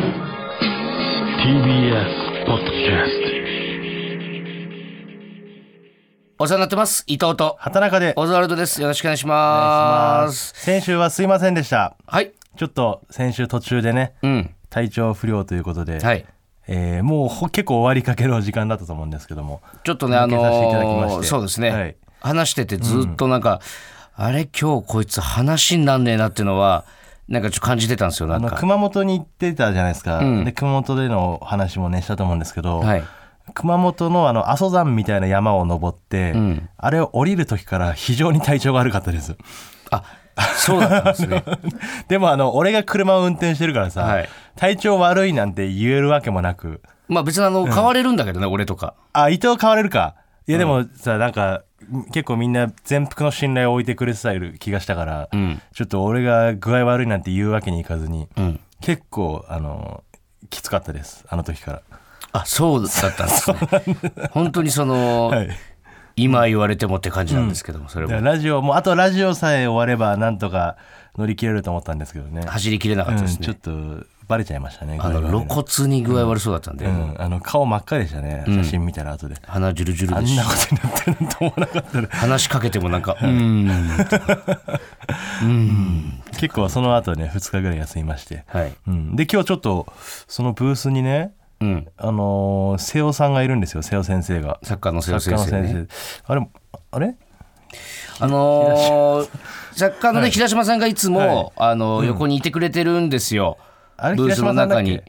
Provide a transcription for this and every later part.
TBS ポッドキャスお世話になってます。伊藤と畑中で。オズワルドです。よろしくお願いします。先週はすいませんでした。はい。ちょっと先週途中でねうん。体調不良ということで、はい。えーもうほ結構終わりかけの時間だったと思うんですけどもちょっとねあのーそうですね、はい。話しててずっとなんか、あれ今日こいつ話になんねえなっていうのはなんかちょっと感じてたんですよなあのんか熊本に行ってたじゃないですか、うん。で熊本での話もねしたと思うんですけど、はい。熊本のあの阿蘇山みたいな山を登って、ん。あれを降りる時から非常に体調が悪かったです。あそうだったんですね。でもあの俺が車を運転してるからさ、はい。体調悪いなんて言えるわけもなく。まあ別にあの変われるんだけどね、俺とか。あ伊藤変われるか。いやでもさ、なんか結構みんな全幅の信頼を置いてくれてた気がしたから、ん。ちょっと俺が具合悪いなんて言うわけにいかずに、うん。結構あのきつかったですあの時から。あそうだったんですね。本当にその、はい。今言われてもって感じなんですけども、それも。ラジオもうあとラジオさえ終わればなんとか乗り切れると思ったんですけどね。走りきれなかったですうん、ちょねっ、とバレちゃいましたねあの露骨に具合悪そうだったんで、うん、あの顔真っ赤でしたね写真見たら後で、鼻ジュルジュルあんですしなことになってるなんて思わなかったら話しかけてもなんか「うーん」結構その後ね2日ぐらい休みまして、はい。うん、で今日ちょっとそのブースにねうん。あのー瀬尾さんがいるんですよ瀬尾先生が。サッカーの先作家生ねの先生。あれあれ？あのー作家のね平島さんがいつも、あのー横にいてくれてるんですよあれブースの中に。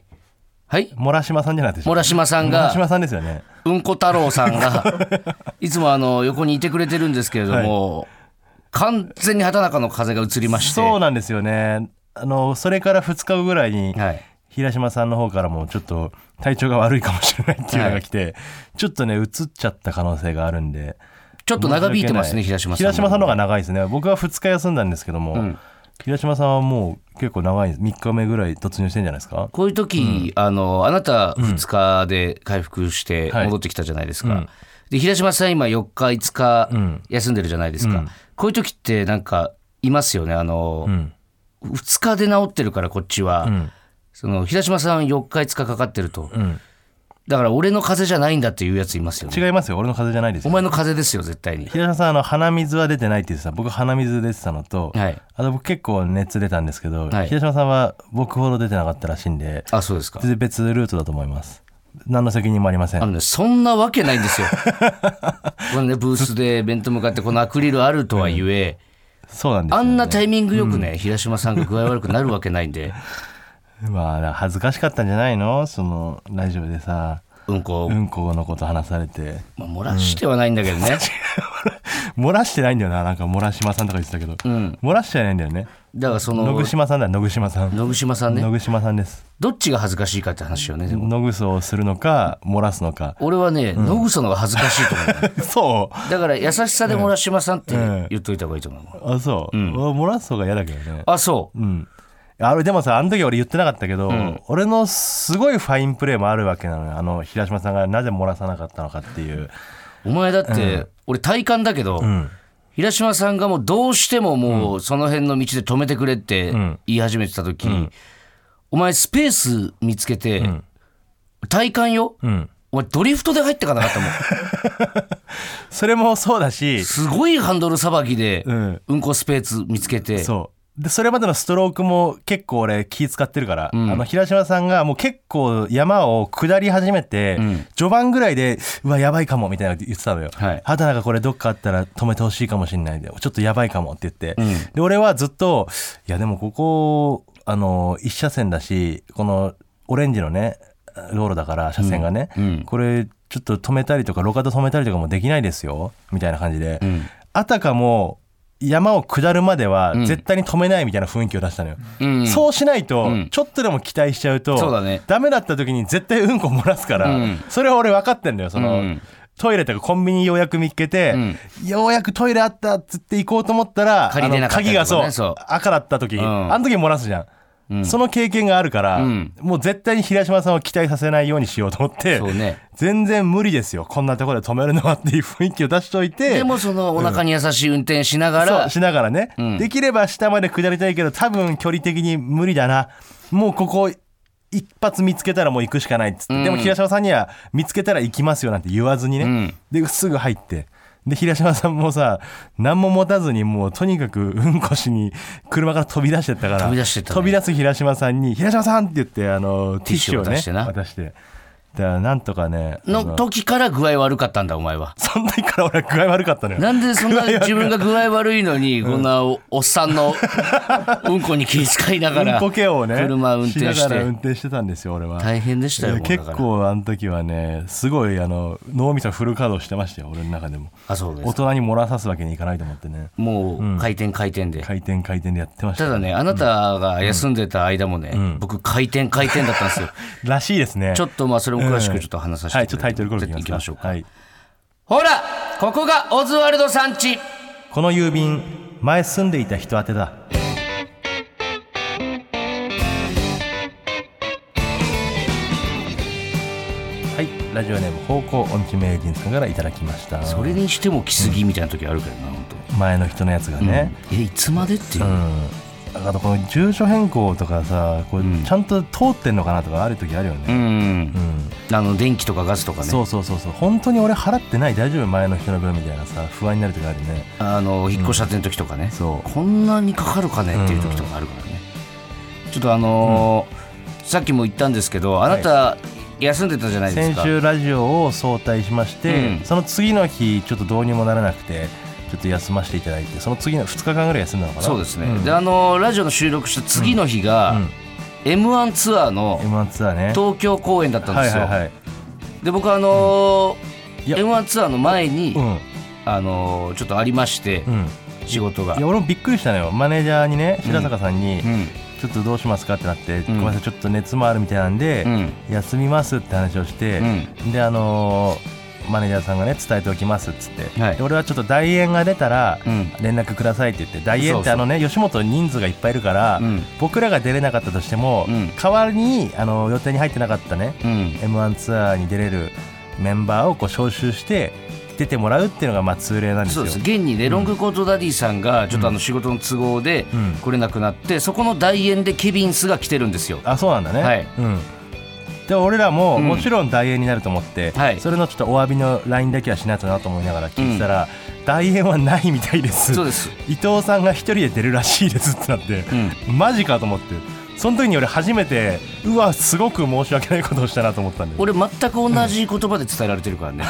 はい？モラシマさんじゃなくてモラシマさんが。さんですよね。うんこ太郎さんが いつもあの横にいてくれてるんですけれども、完全に畑中の風が移りまして。そうなんですよね。あのそれから2日後ぐらいにはい、平島さんの方からもちょっと体調が悪いかもしれないっていうのが来て、ちょっとね移っちゃった可能性があるんで。ちょっと長引いてますね平島さん平島さんの方が長いですね。僕は2日休んだんですけども、ん平島さんはもう結構長い3日目ぐらい突入してんじゃないですか？こういう時、あのあなた2日で回復してはい。戻ってきたじゃないですか、で平島さん今4日5日ん。休んでるじゃないですか、こういう時ってなんかいますよね？あの、うん。2日で治ってるからこっちは、ん。その平島さん4日5日かかってると、うんだから俺の風邪じゃないんだっていうやついますよね。違いますよ。俺の風邪じゃないですよ。お前の風邪ですよ絶対に。平島さんあの鼻水は出てないって言ってた。僕鼻水出てたのと、はい。あと僕結構熱出たんですけど、はい。平島さんは僕ほど出てなかったらしいんであそうですか。全然別ルートだと思います。何の責任もありません。あのね、そんなわけないんですよ。このね、ブースで弁当向かってこのアクリルあるとはいえ、そうなんですよ、あんなタイミングよくね、平島さんが具合悪くなるわけないんで、まあ恥ずかしかったんじゃないの？そのラジオでさ。うんこ、うんこのこと話されて。まあ、漏らしてはないんだけどね。漏らしてないんだよな。なんか漏らしまさんとか言ってたけど、うん。漏らしてはないんだよね。だからそ野の、口さんだ野口さん。野口島さんね、野口さんです。どっちが恥ずかしいかって話よね、でも。野ぐそをするのか漏らすのか。俺はね、野草の方が恥ずかしいと思う。そう。だから優しさで漏らしまさんって言っといた方がいいと思う。あそう、漏らす方が嫌だけどね。あ、そう。うんあれでもさあの時俺言ってなかったけど、俺のすごいファインプレーもあるわけなのよ。あの平島さんがなぜ漏らさなかったのかっていう。お前だって、俺体感だけど、平島さんがもうどうしてももうその辺の道で止めてくれって言い始めてた時、お前スペース見つけて、体感よ、うん。お前ドリフトで入ってかなかったもん。それもそうだし。すごいハンドルさばきで、ううんん、こスペース見つけて。そうでそれまでのストロークも結構俺気使ってるから、あの平島さんがもう結構山を下り始めて、ん。序盤ぐらいでうわやばいかもみたいなこと言ってたのよ、はい。畑中これどっかあったら止めてほしいかもしれないでちょっとやばいかもって言って、ん。で俺はずっといやでもここあの一車線だしこのオレンジのね道路だから車線がね、うん。これちょっと止めたりとか路肩止めたりとかもできないですよみたいな感じで、ん。あたかも山を下るまでは絶対に止めないみたいな雰囲気を出したのよ、うん。そうしないとん。ちょっとでも期待しちゃうと、そうだね。ダメだった時に絶対うんこ漏らすから、うん。それは俺分かってんだよ。その、うん。トイレとかコンビニようやく見つけて、ようやくトイレあったっつって行こうと思ったらね鍵がそう赤だった時、ん。あの時漏らすじゃん。その経験があるから、ん。もう絶対に平島さんを期待させないようにしようと思って、ね。全然無理ですよ。こんなところで止めるのはっていう雰囲気を出しといてでもそのお腹に優しい運転しながら、そうしながらね、できれば下まで下りたいけど多分距離的に無理だな。もうここ一発見つけたらもう行くしかないっつって、でも平島さんには見つけたら行きますよなんて言わずにね、ん。ですぐ入ってで平島さんもさ何も持たずにもうとにかく うんこしに車から飛び出してったから飛び出してったね飛び出す平島さんに「平島さん!」って言ってあのティッシュをね渡してだからなんとかねあの時から具合悪かったんだお前は。その時から俺は具合悪かったのよ。なんでそんな自分が具合悪いのにこんなおおっさんのうんこに気遣いながうんらこ系をね車運転しながら運転してたんですよ俺は。大変でしたよ結構あの時はねすごいあの脳みそフル稼働してましたよ俺の中でも。あそうです大人に漏らさすわけにいかないと思ってね。もう回転回転で。回転回転でやってました。ただねあなたが休んでた間もね僕回転回転だったんですよ。らしいですね。ちょっとまあそれも詳しくちょっと話させてはいちょっとタイトルコールいきましょうか。はい、ほらここがオズワルドさんち。この郵便前住んでいた人宛てだ。はい。ラジオネーム方向音痴名人さんからいただきました。それにしても来すぎみたいな時あるけどな本前の人のやつがね、当。えいつまでっていう。うんあとこの住所変更とかさこれちゃんと通ってんのかなとかある時あるようね、ん。うん。あの電気とかガスとかね。そうそうそうそう。本当に俺払ってない。大丈夫前の人の分みたいなさ不安になる時あるね。あの引っ越したての時とかね、そう。こんなにかかるかねっていう時とかあるからね、ちょっとあのーさっきも言ったんですけどあなた休んでたじゃないですか、先週ラジオを早退しまして、うん。その次の日ちょっとどうにもならなくてちょっと休ませていただいてその次の2日間ぐらい休んだのかな？そうですね、ん。であのーラジオの収録した次の日が、うん。m 1ツアーの m 1ツアーね。東京公演だったんですよ、で僕あのいや。m 1ツアーの前に、うん。あのーちょっとありまして、うん。仕事が。いや俺もびっくりしたのよ。マネージャーにね白坂さんに、うん。ちょっとどうしますかってなって、んごめん。なさいちょっと熱もあるみたいなんで、うん。休みますって話をして、であのーマネージャーさんがね伝えておきますっつって、はい。で俺はちょっと代演が出たらうん。連絡くださいって言って代演そうそうってあのね吉本人数がいっぱいいるから、うん。僕らが出れなかったとしても、うん。代わりにあの予定に入ってなかったね、うん。m 1ツアーに出れるメンバーをこう招集して出てもらうっていうのがまあ通例なんですよ。そうです。現にね、ロングコートダディさんがちょっとあの仕事の都合でうん。来れなくなって、そこの代演でケビンスが来てるんですよ。あそうなんだね、はい。うん、で俺らもうん。もちろん代演になると思って、はい。それのちょっとお詫びの LINE だけはしないとなと思いながら聞いてたら、代演はないみたいです。そうです。伊藤さんが一人で出るらしいですってなって、マジかと思ってその時に俺初めてうわすごく申し訳ないことをしたなと思ったんで。俺全く同じ言葉で伝えられてるからね。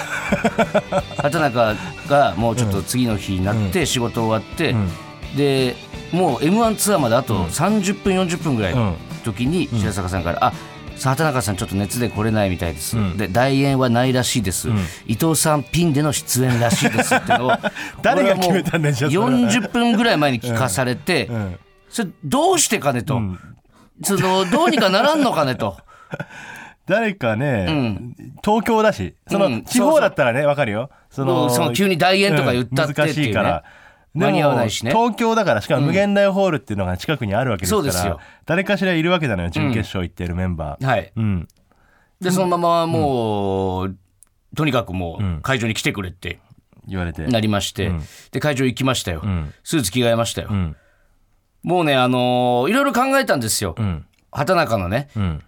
畑中がもうちょっと次の日になって仕事終わって、ん。でもう m 1ツアーまであと30分40分ぐらいの時に白坂さんから「あさあ畑中さんちょっと熱で来れないみたいです」ん。で代演はないらしいです、伊藤さんピンでの出演らしいですってのを 誰が決めたんだよじゃあそれは。40分ぐらい前に聞かされて、ん。それどうしてかねと、そのどうにかならんのかねと。誰かね、東京だしそうん。の地方だったらねわかるよ。そもうその急に代演とか言ったってっていうね難しいから間に合わないしね。東京だからしかも無限大ホールっていうのが近くにあるわけですから、そうですよ。誰かしらいるわけだのよ準決勝行ってるメンバー、はい、うん。でそのままもう、とにかくもう会場に来てくれって言われて。なりまして、ん。で会場行きましたよ、ん。スーツ着替えましたよ、うん。もうねあのーいろいろ考えたんですよ、うん。畑中のねうん。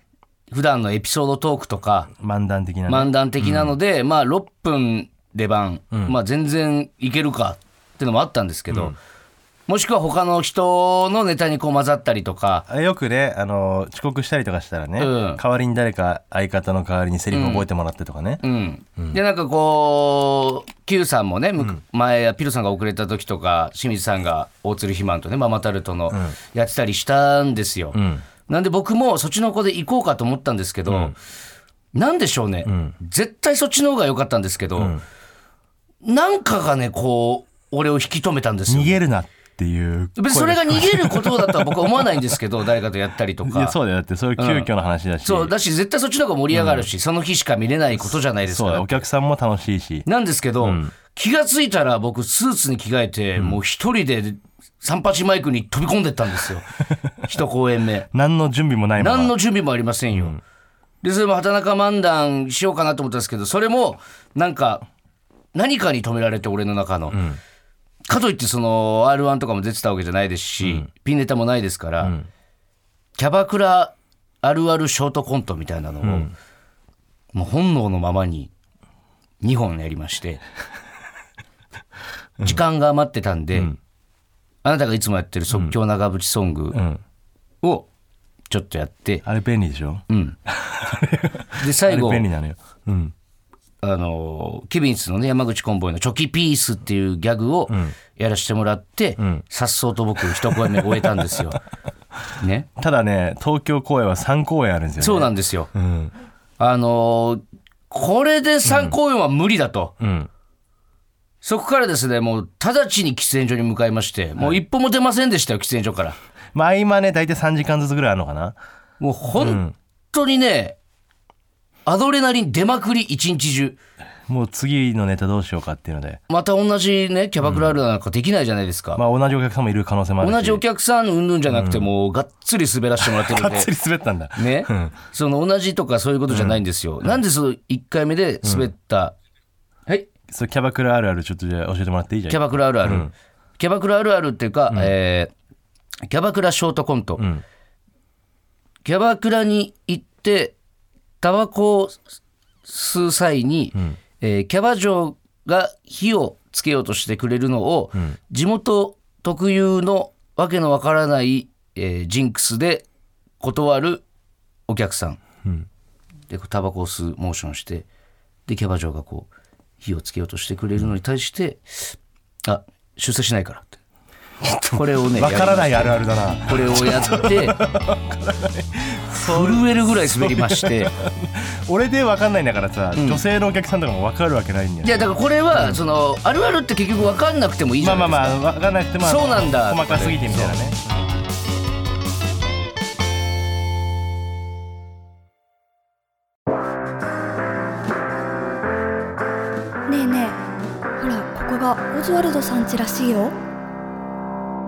普段のエピソードトークとか漫談的なね。漫談的なので、まあ6分出番、まあ全然いけるかっていうのもあったんですけど、もしくは他の人のネタにこう混ざったりとか、よくねあの遅刻したりとかしたらね、うん。代わりに誰か相方の代わりにセリフ覚えてもらってとかね、うん。でなんかこう Q さんもね、む前ピロさんが遅れた時とか清水さんが大鶴ひまんとねママタルトのやってたりしたんですよ、ん。なんで僕もそっちの子で行こうかと思ったんですけど、なんでしょうね、絶対そっちの方が良かったんですけど、なんかがねこう俺を引き止めたんですよ。逃げるなっていう別にそれが逃げることだとは僕は思わないんですけど誰かとやったりといやかそうだよ。だってそれ急遽の話だし、そうだし絶対そっちの方が盛り上がるし、その日しか見れないことじゃないですかそうだお客さんも楽しいし。なんですけど、気がついたら僕スーツに着替えて、もう一人で三八マイクに飛び込んでったんですよ。一公演目。何の準備もないまま。何の準備もありませんよ、でそれも畑中漫談しようかなと思ったんですけどそれもなんか何かに止められて俺の中の、かといってその r 1とかも出てたわけじゃないですし、ピンネタもないですから、キャバクラあるあるショートコントみたいなのを、もう本能のままに2本やりまして、時間が余ってたんで、あなたがいつもやってる即興長渕ソングうん。をちょっとやって、あれ便利でしょ？うん、で あれ最後便利なのよ。うんあのケビンスのね山口コンボイの「チョキピース」っていうギャグをやらせてもらってさっそうと僕一声目終えたんですよ。ね、ただね東京公演は3公演あるんですよね。そうなんですよ。うん。あのーこれで3公演は無理だと、うん。そこからですねもう直ちに喫煙所に向かいましてもう一歩も出ませんでしたよ喫煙所から。まあ今ね大体3時間ずつぐらいあるのかな。もう本当にね、アドレナリン出まくり一日中。もう次のネタどうしようかっていうので。また同じねキャバクラあるなんかできないじゃないですか、まあ同じお客さんもいる可能性もあるし。同じお客さんうんぬんじゃなくてもうがっつり滑らせてもらってるんで。がっつり滑ったんだ。ね、その同じとかそういうことじゃないんですよ、なんでその1回目で滑った、はい。そうキャバクラあるあるちょっとじゃあ教えてもらっていいじゃん。キャバクラあるある、キャバクラあるあるっていうか、えーキャバクラショートコント、ん。キャバクラに行ってタバコを吸う際に、えーキャバ嬢が火をつけようとしてくれるのを、地元特有のわけのわからない、えージンクスで断るお客さん、でこうタバコを吸うモーションしてでキャバ嬢がこう火をつけようとしてくれるのに対して「あ出世しないから」って。これをねわからないやあるあるだな。りこれをやって 震えるぐらい滑りまして。俺でわかんないんだからさ、女性のお客さんとかもわかるわけないんだよいやだからこれはそのあるあるって結局分かんなくてもいいじまゃないですか、あまあまあわかんなくてもそうなんだ。細かすぎてみたいなね。ねえねえほらここがオズワルドさん家らしいよ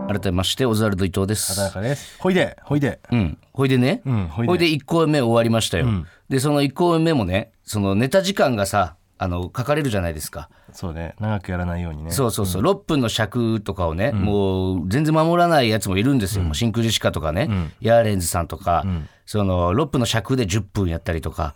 改めましてオズワルド伊藤です。ほいでほいで。うん、ほいでね、うんほいで。ほいで1公演目終わりましたよ、でその1公演目もねそのネタ時間がさあの書かれるじゃないですか、そうね。長くやらないようにね。そうそうそう、6分の尺とかをね、もう全然守らないやつもいるんですよ、もう真空ジェシカとかね、ヤーレンズさんとか、その6分の尺で10分やったりとか、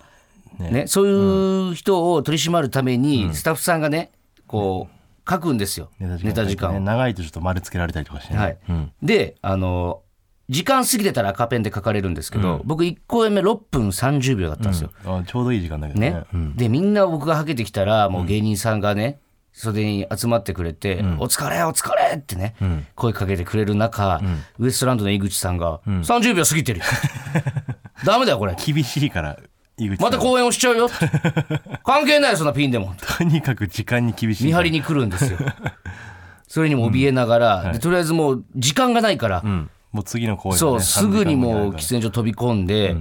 ね。そういう人を取り締まるために、スタッフさんがねこう書くんですよ、ネタ時間。を。ね長いとちょっと丸つけられたりとかしてね、はい。うん。であの時間過ぎてたら赤ペンで書かれるんですけど、僕1公演目6分30秒だったんですよ。あちょうどいい時間だけどね。ね。うん。でみんな僕がはけてきたらもう芸人さんがね袖に集まってくれて「お疲れお疲れ!」ってね、声かけてくれる中、ウエストランドの井口さんが「30秒過ぎてるよ。ダメだよこれ。厳しいからまた公演をしちゃうよ」関係ないよそんなピンでも。とにかく時間に厳しい見張りに来るんですよ。それにも怯えながら、でとりあえずもう時間がないから、うん。もう次の公演がねそうすぐにもう3時間後にあるから喫煙所飛び込んで、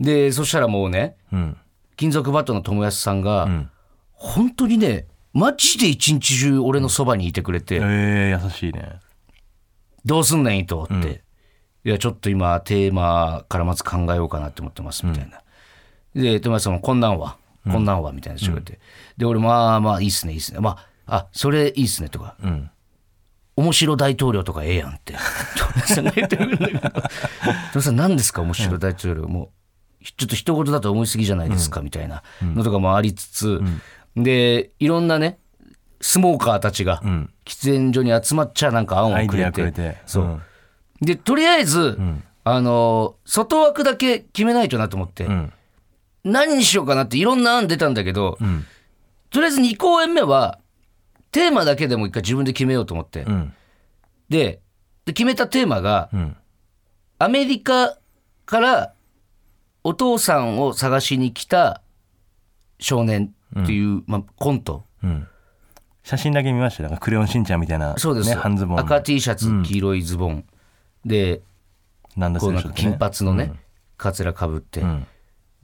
でそしたらもうねうん。金属バットの友安さんが、本当にねマジで一日中俺のそばにいてくれて、えー、優しいね。どうすんねん伊藤って、いやちょっと今テーマからまず考えようかなって思ってますみたいな、で友安さんもこんなんはこんなんはみたいなしてくれて、で俺まあまあいいっすねいいっすね。まああそれいいっすねとか、ん。面白大統領とかええやんって。さんが言ってくるんだけど。さん何ですか面白大統領、もうちょっと一言だと思いすぎじゃないですか、みたいなのとかもありつつ、でいろんなねスモーカーたちが喫煙所に集まっちゃなんか案をくれて。そう、うん。でとりあえず、あの外枠だけ決めないとなと思って、ん何にしようかなっていろんな案出たんだけど、とりあえず2公演目はテーマだけでも一回自分で決めようと思って、うん。でで決めたテーマが、ん。アメリカからお父さんを探しに来た少年っていう、まあ、コント。うん。写真だけ見ましたかクレヨンしんちゃんみたいなそうです、ね、半ズボン。赤 T シャツ黄色いズボン、でなんだこうなんか金髪のね、うん。カツラかぶって、ん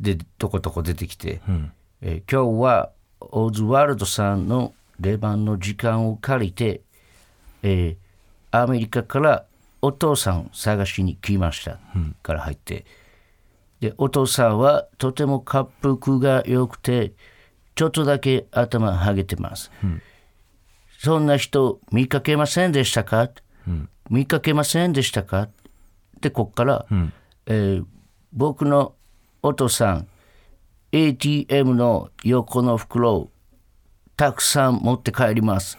でとことこ出てきて、ん。えー今日はオズワルドさんの出番の時間を借りて、えーアメリカからお父さん探しに来ました、から入って。でお父さんはとても滑腹が良くてちょっとだけ頭はげてます、そんな人見かけませんでしたか、見かけませんでしたか？でこっから、えー僕のお父さん ATM の横の袋をたくさん持って帰ります、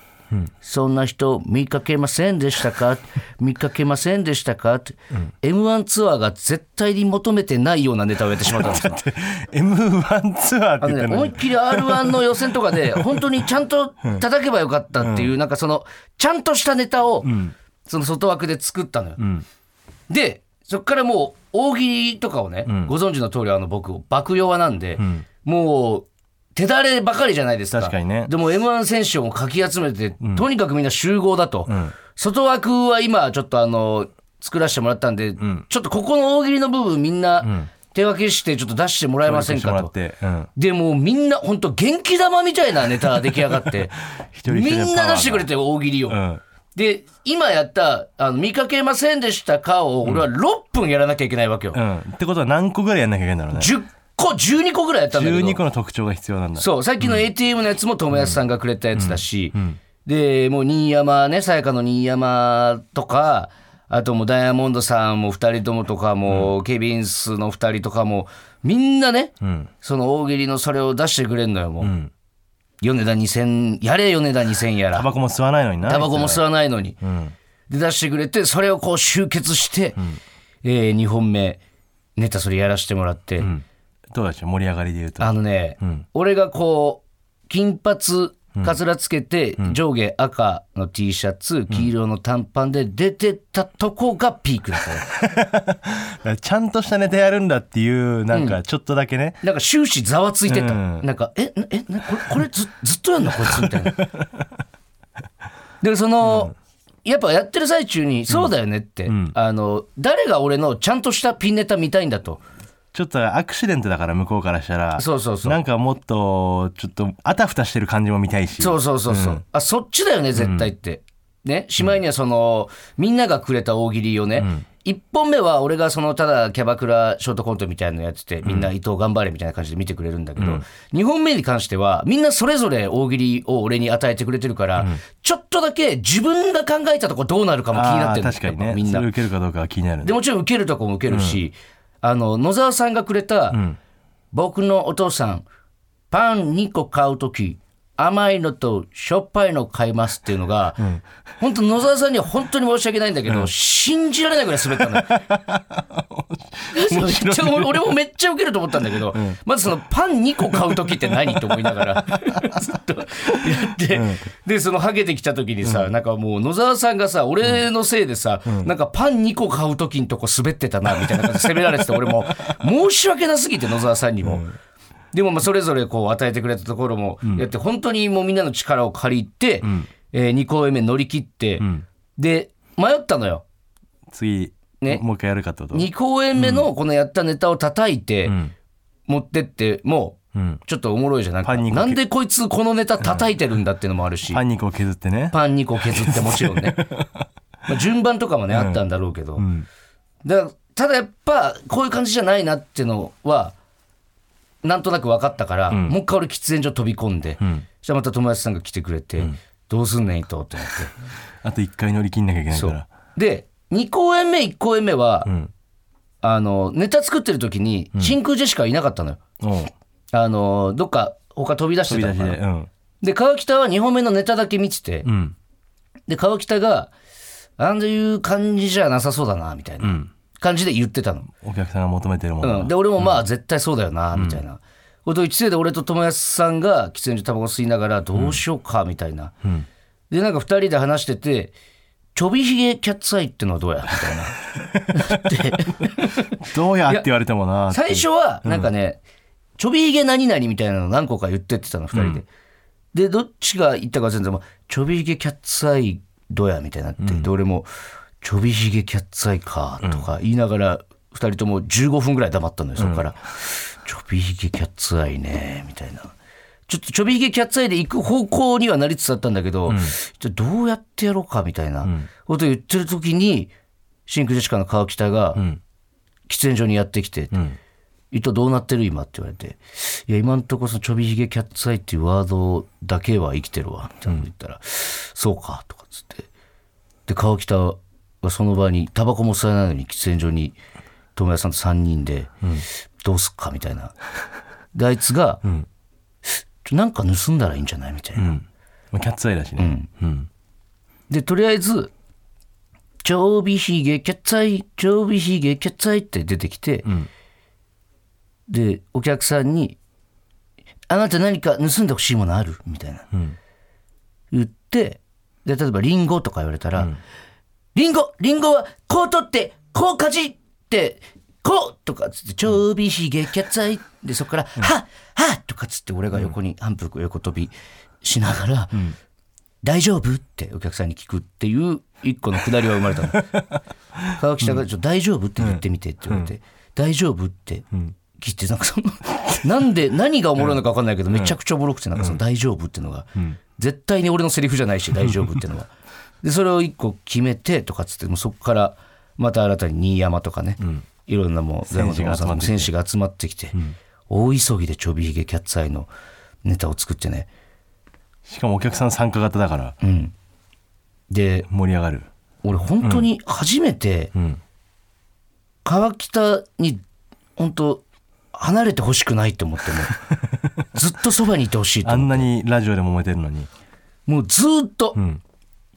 そんな人見かけませんでしたか？見かけませんでしたか？って、m 1ツアーが絶対に求めてないようなネタをやってしまったんですよ。M1 ツアーって言ってんのに。思いっきり R1 の予選とかで、本当にちゃんと叩けばよかったっていう、なんかその、ちゃんとしたネタを、その外枠で作ったのよ。で、そっからもう、大喜利とかをね、ご存知の通り、あの、僕、爆弱なんで、もう、手だればかりじゃないですか。確かにね。でも M1 選手をもかき集めて、とにかくみんな集合だと。外枠は今、ちょっとあの、作らせてもらったんで、ちょっとここの大喜利の部分みんな、手分けしてちょっと出してもらえませんかと。してもらってうん。でもうみんな本当元気玉みたいなネタが出来上がって 一人一人のみんな出してくれて大喜利を、んで今やったあの見かけませんでしたかを俺は6分やらなきゃいけないわけよ、うん。ってことは何個ぐらいやんなきゃいけないんだろうね。10個12個ぐらいやったんだけど。12個の特徴が必要なんだ。そう。さっきの ATM のやつも友安さんがくれたやつだし、でもう新山ねさやかの新山とかあともうダイヤモンドさんも2人ともとかも、ケビンスの2人とかもみんなね、その大喜利のそれを出してくれんのよもう、米田2000やれ米田2000やら。タバコも吸わないのになタバコも吸わわないのに、で出してくれてそれをこう集結して、え2本目ネタそれやらせてもらって、どうでしょう盛り上がりで言うと。あのね、俺がこう金髪かつらつけて、上下赤の T シャツ黄色の短パンで出てたとこがピークだった。ちゃんとしたネタやるんだっていうなんかちょっとだけね、なんか終始ざわついてた、うん。なんかえなえなこれこれずずっとやんの？こいつみたいな。でその、やっぱやってる最中にそうだよねって、あの誰が俺のちゃんとしたピンネタ見たいんだとちょっとアクシデントだから向こうからしたらそうそうそう。なんかもっとちょっとあたふたしてる感じも見たいし。そうそうそうそう、あそっちだよね絶対って、ね？しまいにはその、みんながくれた大喜利をね、一1本目は俺がそのただキャバクラショートコントみたいなのやっててみんな伊藤頑張れみたいな感じで見てくれるんだけど、2本目に関してはみんなそれぞれ大喜利を俺に与えてくれてるから、ちょっとだけ自分が考えたとこどうなるかも気になあってるんだー確かにね。みんな。受けるかどうかは気になるね。でもちろん受けるとこも受けるし、あの野沢さんがくれた、僕のお父さんパン2個買う時甘いのとしょっぱいの買いますっていうのが、本当野沢さんには本当に申し訳ないんだけど、信じられないぐらい滑ったの。めっちゃ俺もめっちゃ受けると思ったんだけど、まずそのパン2個買う時って何と思いながら ずっとやって、でそのハゲてきた時にさ、なんかもう野沢さんがさ俺のせいでさ、なんかパン2個買う時のとこ滑ってたなみたいな感じで責められてて俺も申し訳なすぎて野沢さんにも。でもまあそれぞれこう与えてくれたところもやって、本当にもうみんなの力を借りて、え2公演目乗り切って、で迷ったのよ。次、ね。もう一回やるかってこと？2公演目のこのやったネタを叩いて、ん。持ってってもうん。ちょっとおもろいじゃんなんか。パンにこなんでこいつこのネタ叩いてるんだっていうのもあるし、パン肉を削ってね。パン2個削ってもちろんね。まあ順番とかもね、あったんだろうけど、だからただやっぱこういう感じじゃないなっていうのはなんとなく分かったから、もう一回俺喫煙所飛び込んで、そしたらまた友達さんが来てくれて、どうすんねん伊藤って。なってあと一回乗り切んなきゃいけないそから。う。で2公演目1公演目は、ん。あのネタ作ってる時に真空ジェシカはいなかったのよ、あのどっか他飛び出してたのかな。で。うん。で川北は2本目のネタだけ見てて、うん。で川北がああいう感じじゃなさそうだなみたいな感じで言ってたの、お客さんが求めてるものが。うん、で俺もまあ絶対そうだよなみたいな。ことを言ってて俺と友安さんが喫煙所タバコ吸いながらどうしようかみたいな、でなんか2人で話しててちょびひげキャッツアイってのはどうやみたいな。どうやって言われてもな最初はなんかね、ちょびひげ何々みたいなの何個か言ってってたの2人で、でどっちが言ったか全然ちょびひげキャッツアイどうやみたいになって、で俺もちょびひげキャッツアイかとか言いながら2人とも15分ぐらい黙ったのよそこから、ちょびひげキャッツアイねみたいな。ちょっとちょびひげキャッツアイで行く方向にはなりつつあったんだけど、じゃあどうやってやろうかみたいなことを言ってる時に真空ジェシカの川北が喫煙所にやってきて、伊藤どうなってる今？って言われて、いや、今んとこそのちょびひげキャッツアイっていうワードだけは生きてるわ、みたいなこと言ったら、そうか、とかっつって。で、川北がその場に、タバコも吸わないのに喫煙所に友達さんと3人で、どうすっかみたいな。で、あいつが、ちょなんか盗んだらいいんじゃないみたいな。うん。まあキャッツアイだしね。うん。で、とりあえず、ちょうびひげ、キャッツアイ、ちょうびひげ、キャッツアイって出てきて、で、お客さんに、あなた何か盗んでほしいものある？みたいな。言って、で、例えばリンゴとか言われたら、リンゴリンゴはこう取って、こうかじって、こうとかっつって、ちょうびひげ、キャッツアイ。で、そこから、はっはっとかっつって、俺が横に反復横跳びしながら、大丈夫ってお客さんに聞くっていう一個のくだりは生まれたの。川北が大丈夫って言ってみてって言われて、大丈夫って聞いて、なんかその、なんで、何がおもろいのか分かんないけど、めちゃくちゃおもろくて、なんかその大丈夫っていうのが、絶対に俺のセリフじゃないし、大丈夫っていうのは。で、それを一個決めてとかっつって、もうそこからまた新たに新山とかね、いろんなもう、戦士が集まってきて。戦士が集まってきて、大急ぎでちょびひげキャッツアイのネタを作ってね、しかもお客さん参加型だからうん。で、盛り上がる。俺本当に初めてうん。川北に本当離れてほしくないと思っても ずっとそばにいてほしいと思あんなにラジオでも揉めてるのに。うもうずーっと、ん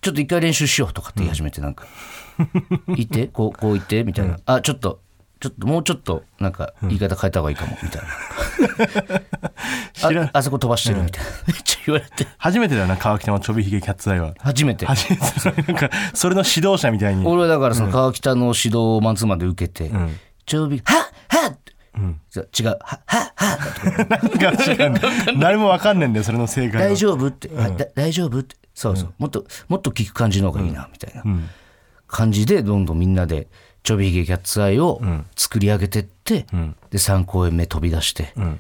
ちょっと一回練習しようとかって言い始めてなんか「行ってこうこう言って」みたいな「あちょっとちょっともうちょっとなんか言い方変えた方がいいかも」みたいな。ああそこ飛ばしてるみたいな。めっちゃ言われて。初めてだよな川北のちょびひげキャッツアイは。初めて。初めて。なんかそれの指導者みたいに。俺はだからその川北の指導をマンツーマンで受けてん「ちょびはっはっ!」じゃ違う「はっはっは。っ!」なんか違う。誰もわかんねえんだよそれの正解は。大丈夫って、大丈夫って。そうそう、もっともっと聞く感じの方がいいな、みたいな。感じでどんどんみんなでちょびひげキャッツアイを作り上げてって、で3公演目飛び出して、ん。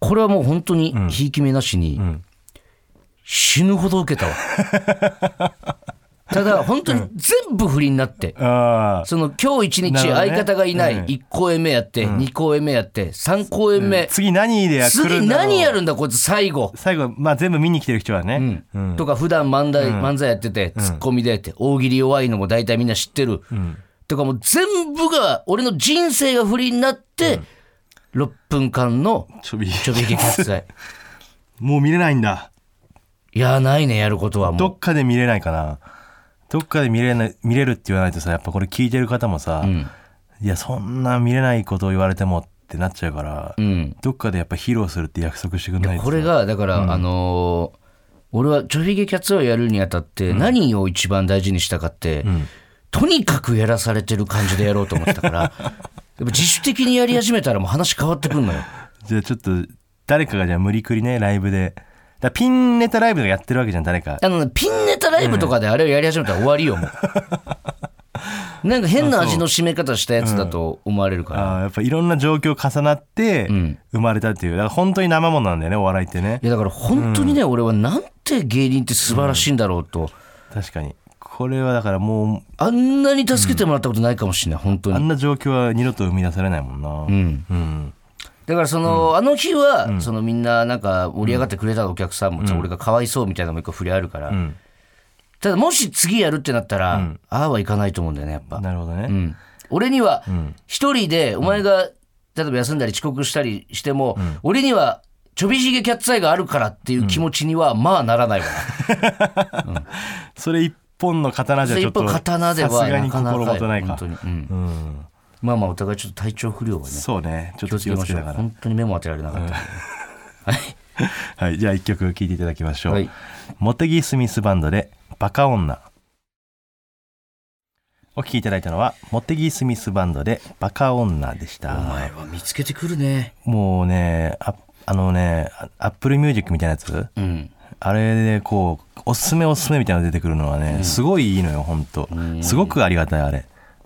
これはもう本当にひいき目なしに、死ぬほど受けたわ ただ本当に全部不利になって、その今日一日相方がいないうん。1公演目やって、2公演目やって3公演目、次何でや来る次何やるんだこいつ最後。最後まあ全部見に来てる人はね。うん。とか普段漫才,、漫才やっててツッコミでやって大喜利弱いのも大体みんな知ってる、とかもう全部が俺の人生が不利になって、6分間のちょびちょびひげキャッツアイもう見れないんだ。いやないねやることはもどっかで見れないかなどっかで見れない見れるって言わないとさやっぱこれ聞いてる方もさ、う、うん。いやそんな見れないことを言われてもってなっちゃうから、うん、どっかでやっぱ披露するって約束してくんないとこれがだから、あのー俺はちょびひげキャッツをやるにあたって何を一番大事にしたかって、とにかくやらされてる感じでやろうと思ってたから やっぱ自主的にやり始めたらもう話変わってくんのよ。じゃあちょっと誰かがじゃあ無理くりねライブでだピンネタライブとかやってるわけじゃん誰か。あのね、ピンネタライブとかであれをやり始めたら終わりよ、もう。なんか変な味の締め方したやつだと思われるから。あーやっぱいろんな状況重なってん。生まれたっていう。だから本当に生ものなんだよねお笑いってね。いやだから本当にね、俺はなんて芸人って素晴らしいんだろうと、確かに。これはだからもうあんなに助けてもらったことないかもしれない、本当に。あんな状況は二度と生み出されないもんな。うん、うんだからその、あの日は、そのみんななんか盛り上がってくれたお客さんもさ、俺がかわいそうみたいなのも一個振りあるから、ん。ただもし次やるってなったら、ああはいかないと思うんだよねやっぱ。なるほどね、うん、俺には一人でお前が例えば休んだり遅刻したりしても、俺にはちょびひげキャッツアイがあるからっていう気持ちにはまあならないわな、それ一本の刀じゃちょっと一本刀ではさすがになかなか心もとないか。本当に、うん。うんまあまあお互いちょっと体調不良はねそうね。ちょっと気気をつけながら。本当に目も当てられなかった。はい。はい。じゃあ一曲聴いていただきましょう、はい。モテギスミスバンドでバカ女。お聴きいただいたのはモテギスミスバンドでバカ女でした。お前は見つけてくるね。もうねああのね Apple Music みたいなやつ？うん。あれでこうおすすめおすすめみたいなの出てくるのはね、すごいいいのよほんと。すごくありがたいあれ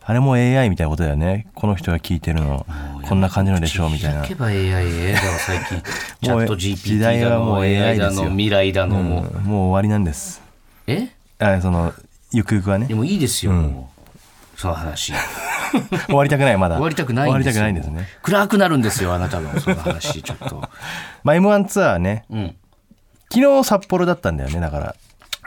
あれも AI みたいなことだよね。この人が聞いてるの。こんな感じのでしょうみたいな。開けば AI ええだわ最近。チャット時 GPT 代だのはもう AI だの未来だのもう、うん。もう終わりなんです。え？あそのゆくゆくはね。でもいいですよ、もう。その話。終わりたくないまだ。終わりたくないんですよ。終わりたくないんですね。暗くなるんですよあなたのその話ちょっと。まあ M1 ツアーね。うん。昨日札幌だったんだよねだから。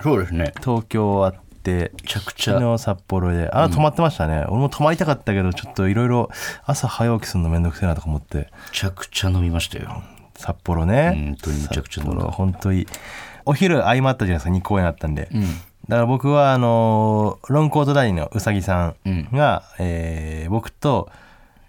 そうですね。東京終わっってちゃくちゃ。昨日札幌で。あ泊まってましたね、俺も泊まりたかったけどちょっといろいろ朝早起きするのめんどくせえなとか思って。めちゃくちゃ飲みましたよ。札幌ね。本当にめちゃくちゃ飲んだ。本当に。お昼合間あったじゃないですか2公演あったんで、だから僕はあのーロンコートダディのうさぎさんが、えー僕と、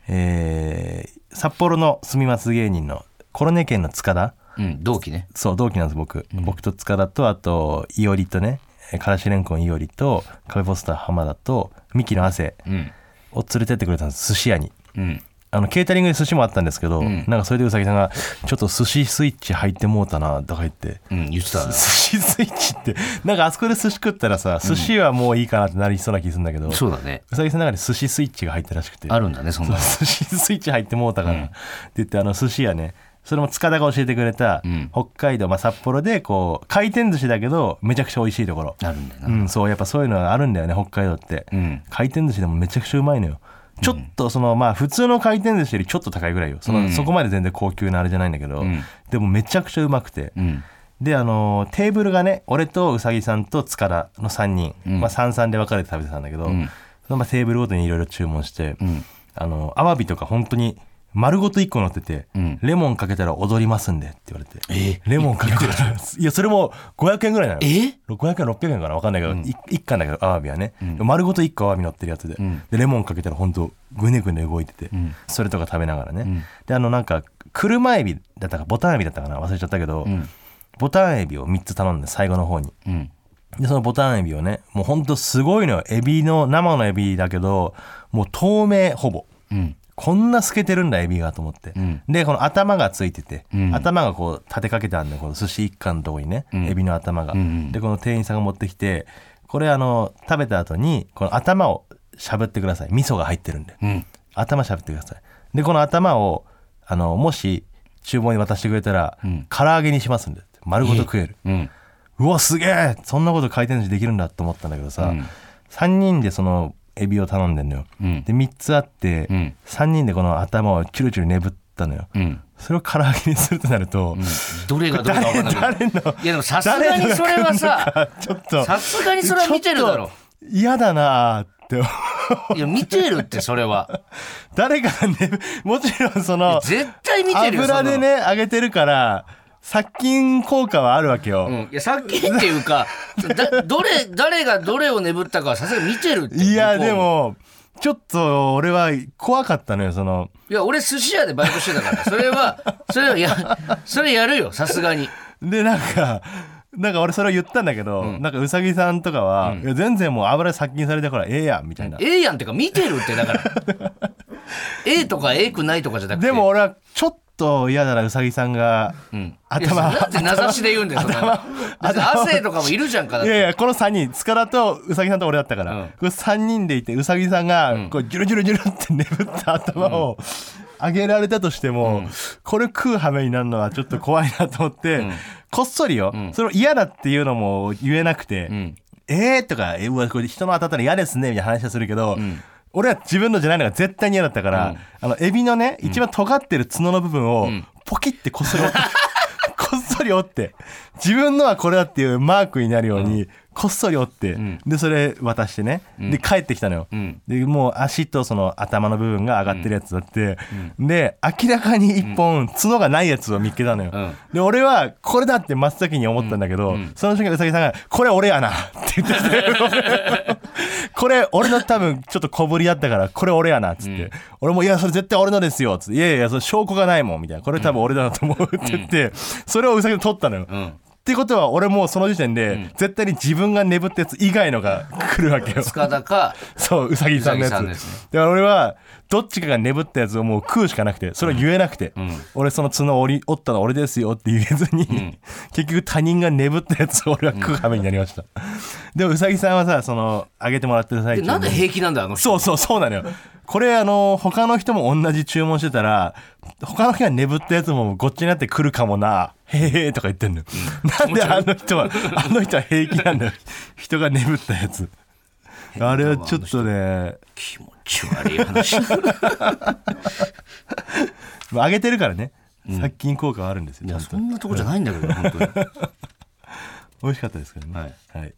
えー札幌の住みます芸人のコロネ県の塚田。うん同期ね。そう同期なんです僕、僕と塚田とあといおりとね。えーからしれんこんいおりとカフェポスター浜田とミキの汗うん。を連れてってくれたんです。寿司屋に。うん。あのケータリングで寿司もあったんですけど、なんかそれでうさぎさんが「ちょっと寿司スイッチ入ってもうたな」とか言って。うん言ってた寿司スイッチってなんかあそこで寿司食ったらさ寿司はもういいかなってなりそうな気するんだけど、うそうだね。さぎさんの中で寿司スイッチが入ったらしくて。あるんだねそんなの。寿司スイッチ入ってもうたから、って言ってあの寿司屋ねそれも塚田が教えてくれた、ん。北海道、まあ、札幌でこう回転寿司だけどめちゃくちゃ美味しいところ。あるんだよな。うん、そうやっぱそういうのがあるんだよね北海道って、うん。回転寿司でもめちゃくちゃうまいのよ。ちょっとそのまあ普通の回転寿司よりちょっと高いぐらいよ。その、そこまで全然高級なあれじゃないんだけど、ん。でもめちゃくちゃうまくて、うん。であのテーブルがね俺とうさぎさんと塚田の3人、まあ、33で分かれて食べてたんだけど、ん。そのまあテーブルごとにいろいろ注文して、ん。あのアワビとか本当に丸ごと1個乗ってて、ん。レモンかけたら踊りますんでって言われて。えレモンかけたら。いやそれも500円ぐらいなの。え500円600円かな分かんないけど、い一貫だけどアワビはね、丸ごと1個アワビ乗ってるやつで,、でレモンかけたら本当ぐねぐね動いてて、それとか食べながらね、であのなんか車エビだったかボタンエビだったかな？忘れちゃったけど、ボタンエビを3つ頼んで最後の方に。うん。でそのボタンエビをねもうほんとすごいのよ。エビの生のエビだけどもう透明ほぼ。うんこんな透けてるんだエビがと思って、ん。でこの頭がついてて、ん。頭がこう立てかけてあるんだよこの寿司一貫のとこにね、エビの頭が、んでこの店員さんが持ってきてこれあの食べた後にこの頭をしゃぶってください。味噌が入ってるんで、うん。頭しゃぶってください。でこの頭をあのもし厨房に渡してくれたら、唐揚げにしますんで丸ごと食える、うん。うわすげえ！そんなこと回転寿司できるんだと思ったんだけどさ、うん。3人でそのエビを頼んでんのよ、うん。で3つあって、うん。3人でこの頭をチュルチュル眠ったのよ、うん。それを唐揚げにするとなると、どれがどれか分かんないいやでもさすがにそれはさちょっと。さすがにそれは見てるだろ。嫌だなーって。いや見てるってそれは。誰かがねもちろんその絶対見てるよ油でね揚げてるから殺菌効果はあるわけよ、うん。いやさっきっていうか だどれ誰がどれを眠ったかはさすがに見てるっていやでもちょっと俺は怖かったのよその。いや俺寿司屋でバイトしてたから。それはそれはやそれやるよさすがに。でなんかなんか俺それを言ったんだけど、なんかうさぎさんとかは、いや全然もう油で殺菌されてからええやんみたいな、ええやんってか見てるってだから。A とか A くないとかじゃなくて。でも俺はちょっと嫌だなうさぎさんが、うん、頭なんで名指しで言うんだよそんなのだって亜生とかもいるじゃんかいやいやこの3人塚田とうさぎさんと俺だったから、うん。これ3人でいてうさぎさんがこうジュルジュルジュルって眠った頭を上げられたとしても、これ食う羽目になるのはちょっと怖いなと思って、こっそりよ、それを嫌だっていうのも言えなくて、ん。えーとか、えうわこれ人の当たったら嫌ですねみたいな話はするけど、俺は自分のじゃないのが絶対に嫌だったから、あのエビのね一番尖ってる角の部分をポキって こっそり折って、こっそり折って自分のはこれだっていうマークになるように、こっそり折って、でそれ渡してね、で帰ってきたのよ、ん。でもう足とその頭の部分が上がってるやつだって、で明らかに一本角がないやつを見っけたのよ、ん。で俺はこれだって真っ先に思ったんだけど、その瞬間うさぎさんが「これ俺やな」って言ってて。これ俺の多分ちょっと小ぶりだったからこれ俺やなっつって、俺も「いやそれ絶対俺のですよ」っつって「いやいやそれ証拠がないもん」みたいな「これ多分俺だなと思う」って言って、それをうさぎで取ったのよ、んってことは俺もうその時点で、絶対に自分が眠ったやつ以外のが来るわけよ。塚田か そううさぎさんのやつ。で俺はどっちかが眠ったやつをもう食うしかなくてそれを言えなくて、俺その角を折り折ったの俺ですよって言えずに、結局他人が眠ったやつを俺は食う羽目になりました、でもうさぎさんはさそのあげてもらってる最中なんで平気なんだあの人。そうそうそうなのよ。これあの他の人も同じ注文してたら他の人が眠ったやつもごっちになってくるかもな。へへとか言ってんのよ、なんであの人はあの人は平気なんだよ。人が眠ったやつ。あれはちょっとね気持ち悪い話。あげてるからね。殺菌効果はあるんですよちゃんと。そんなとこじゃないんだけど本当に。美味しかったですけどね。はい。はい、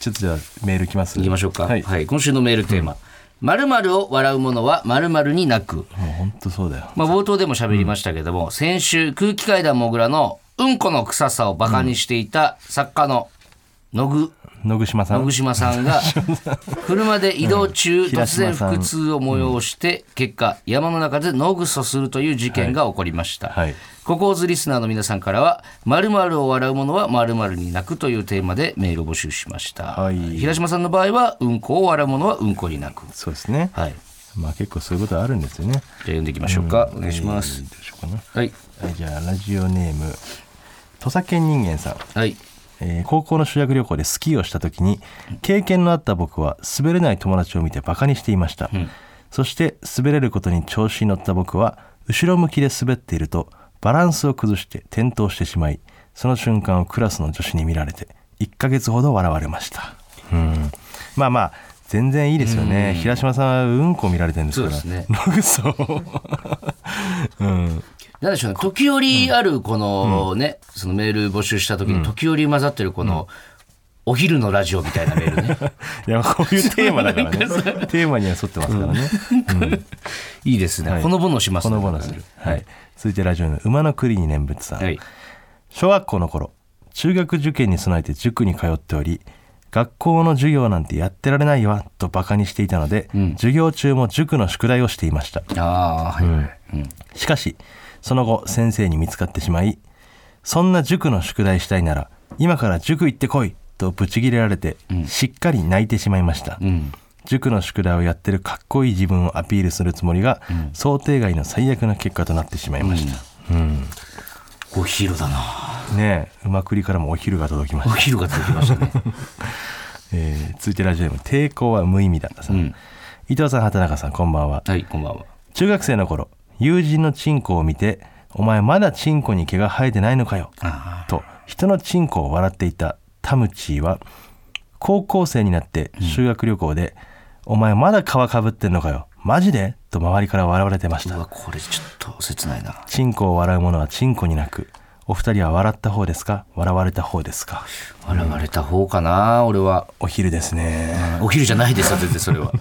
ちょっとじゃあメールいきます。いきましょうか。は、はい。い、今週のメールテーマ。〇〇を笑うものは〇〇になく。もう本当そうだよ。まあ、冒頭でも喋りましたけども、先週空気階段もぐらのうんこの臭さをバカにしていた作家の野ぐ野口さん。野口島さんが 車で移動中、突然腹痛を催して、結果山の中で野ぐそするという事件が起こりました、はい。ココーズリスナーの皆さんからは「〇〇を笑うものは〇〇に泣く」というテーマでメールを募集しました、はい。平島さんの場合は「うんこを笑うものはうんこに泣く。そうですね」はい。まあ結構そういうことあるんですよね。じゃあ読んでいきましょうか、お願いします、どうしようかなはい。はいじゃあラジオネーム土佐犬人間さん。はいえー高校の修学旅行でスキーをした時に経験のあった僕は滑れない友達を見てバカにしていました、そして滑れることに調子に乗った僕は後ろ向きで滑っているとバランスを崩して転倒してしまいその瞬間をクラスの女子に見られて1ヶ月ほど笑われました。うん。まあまあ全然いいですよね。平島さんはうんこ見られてるんですから。そうですね。う。ん。なんでしょうね。時折あるこのね、そのメール募集した時に時折混ざってるこの、お昼のラジオみたいなメールね。いやこういうテーマだからね。テーマには沿ってますからね、いいですね、はい。ほのぼのしますね。このボーナスはい。続いてラジオの馬の栗に念仏さん、はい。小学校の頃中学受験に備えて塾に通っており学校の授業なんてやってられないわとバカにしていたので、授業中も塾の宿題をしていました。あはい、はい。うん。しかしその後先生に見つかってしまいそんな塾の宿題したいなら今から塾行ってこいとブチギレられて、しっかり泣いてしまいました、うん。塾の宿題をやってるかっこいい自分をアピールするつもりが、想定外の最悪な結果となってしまいました、お昼だなねえ馬栗からもお昼が届きました、お昼が届きましたね。えー続いてラジオネーム抵抗は無意味だったさん、うん。伊藤さん畑中さんこんばんは。はいこんばんは。中学生の頃友人のチンコを見て「お前まだチンコに毛が生えてないのかよ」あと人のチンコを笑っていたタムチーは高校生になって修学旅行で「お前まだ皮かぶってんのかよマジで?」と周りから笑われてました。これちょっと切ないな。チンコを笑う者はチンコになくお二人は笑った方ですか？笑われた方ですか？笑われた方かな俺は。お昼ですね。お昼じゃないですよ全然それは。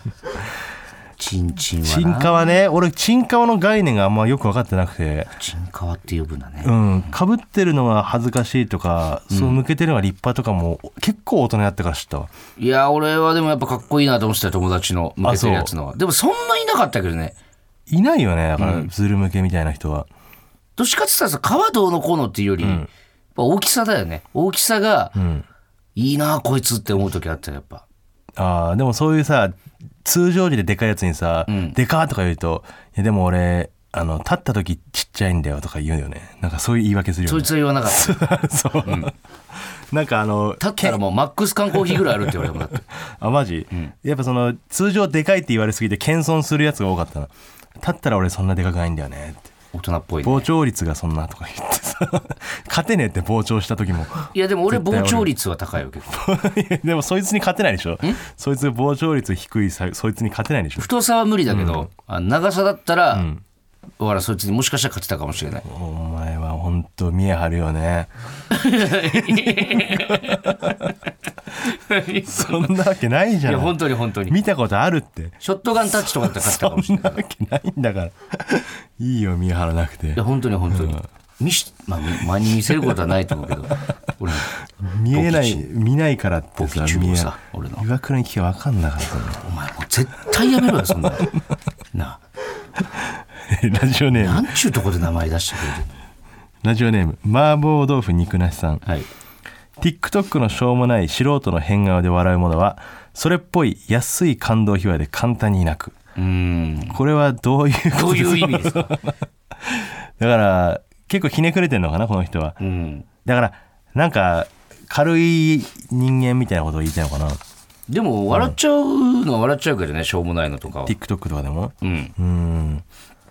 チンチンはな。チンカワね。俺チンカワの概念があんまよく分かってなくて。チンカワって呼ぶんだね、うん。かぶってるのが恥ずかしいとか、そう向けてるのが立派とかも結構大人やってから知ったわ。いや俺はでもやっぱかっこいいなと思ってたよ友達の向けてるやつのは。でもそんないなかったけどね。いないよね。だからズル向けみたいな人は、どっちかって言ったらどうのこうのっていうより、やっぱ大きさだよね。大きさが、いいなこいつって思う時あったよやっぱ。ああでもそういうさ通常時ででかいやつにさ「でか!」とか言うと「いやでも俺あの立った時ちっちゃいんだよ」とか言うよね。なんかそういう言い訳するよね。そいつは言わなかった。そう、なんかあの立ったらもうマックス缶コーヒーぐらいあるって言われたもんだって。あマジ、やっぱその通常でかいって言われすぎて謙遜するやつが多かったな立ったら俺そんなでかくないんだよねって大人っぽいね。膨張率がそんなとか言ってさ。勝てねえって膨張した時も。いやでも俺膨張率は高いよ結構 でもそいつに勝てないでしょ。そいつ膨張率低いさそいつに勝てないでしょ。太さは無理だけど、あ長さだったら、ほらそいつにもしかしたら勝てたかもしれない。お前は本当見え張るよね。そんなわけないじゃん。いや本当に本当に。見たことあるって。ショットガンタッチとかだったら勝ってたかもしれない。そんなわけないんだからいいよ見え張らなくて。いや本当に本当に、見しまあ前に見せることはないと思うけど。俺見えない見ないからってさ見えさ俺の。岩倉に聞けば分かんなからそんなお前もう絶対やめろよそんな なラジオネーム。なんちゅうとこで名前出してくれるラジオネーム。麻婆豆腐肉なしさん。はい。TikTok のしょうもない素人の変顔で笑うものはそれっぽい安い感動秘話で簡単に泣くうーん。これはどういうういう意味ですか？だから結構ひねくれてんのかなこの人は。うん。だからなんか軽い人間みたいなことを言いたいのかな。でも笑っちゃうのは笑っちゃうけどねしょうもないのとかは。TikTok とかでも。うん。うん。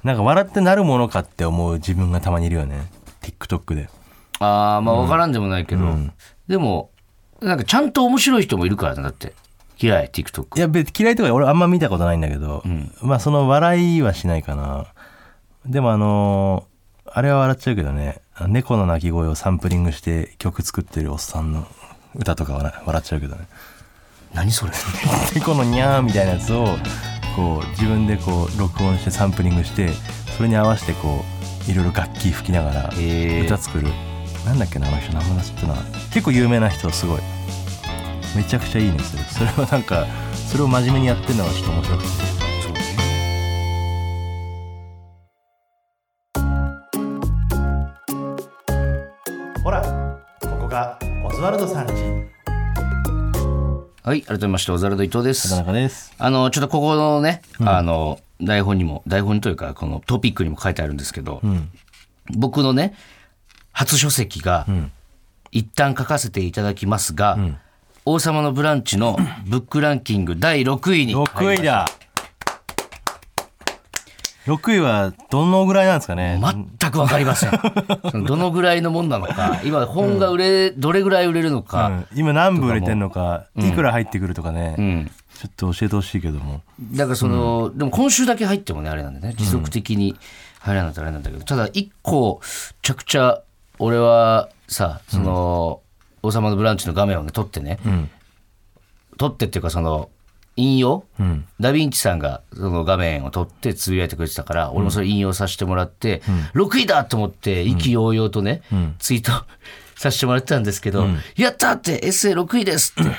なんか笑ってなるものかって思う自分がたまにいるよね。TikTok で。ああまあ分からんでもないけど、でもなんかちゃんと面白い人もいるからねだって嫌い TikTok いや別に嫌いとか俺あんま見たことないんだけど、まあその笑いはしないかな。でもあのーあれは笑っちゃうけどね猫の鳴き声をサンプリングして曲作ってるおっさんの歌とかはな笑っちゃうけどね。何それ？でこのニャーみたいなやつをこう自分でこう録音してサンプリングしてそれに合わせてこういろいろ楽器吹きながら歌作る、なんだっけなあの人名前知ってな。結構有名な人すごいめちゃくちゃいいねそれ。それはなんかそれを真面目にやってるのがちょっと面白くて。ほらここがオズワルドさんち。はい改めましてオザルド伊藤です。田中です。あのちょっとここのね、あの台本にも台本というかこのトピックにも書いてあるんですけど、ん。僕のね初書籍が、一旦書かせていただきますが、王様のブランチの ブックランキング第6位に6位だ。6位はどのぐらいなんですかね？全く分かりません。どのぐらいのもんなのか今本が売れ、どれぐらい売れるのか、うん。今何部売れてんのかいくら入ってくるとかね、うん。ちょっと教えてほしいけども。だからその、でも今週だけ入ってもねあれなんでね。持続的に入らないとあれなんだけど、ただ一個めちゃくちゃ俺はさその、王様のブランチの画面をね撮ってね、ん。撮ってっていうかその引用、ん。ダヴィンチさんがその画面を撮ってつぶやいてくれてたから、俺もそれ引用させてもらって、6位だと思って意気揚々とね、ツイートさせてもらってたんですけど、やったってエッセイ6位ですって。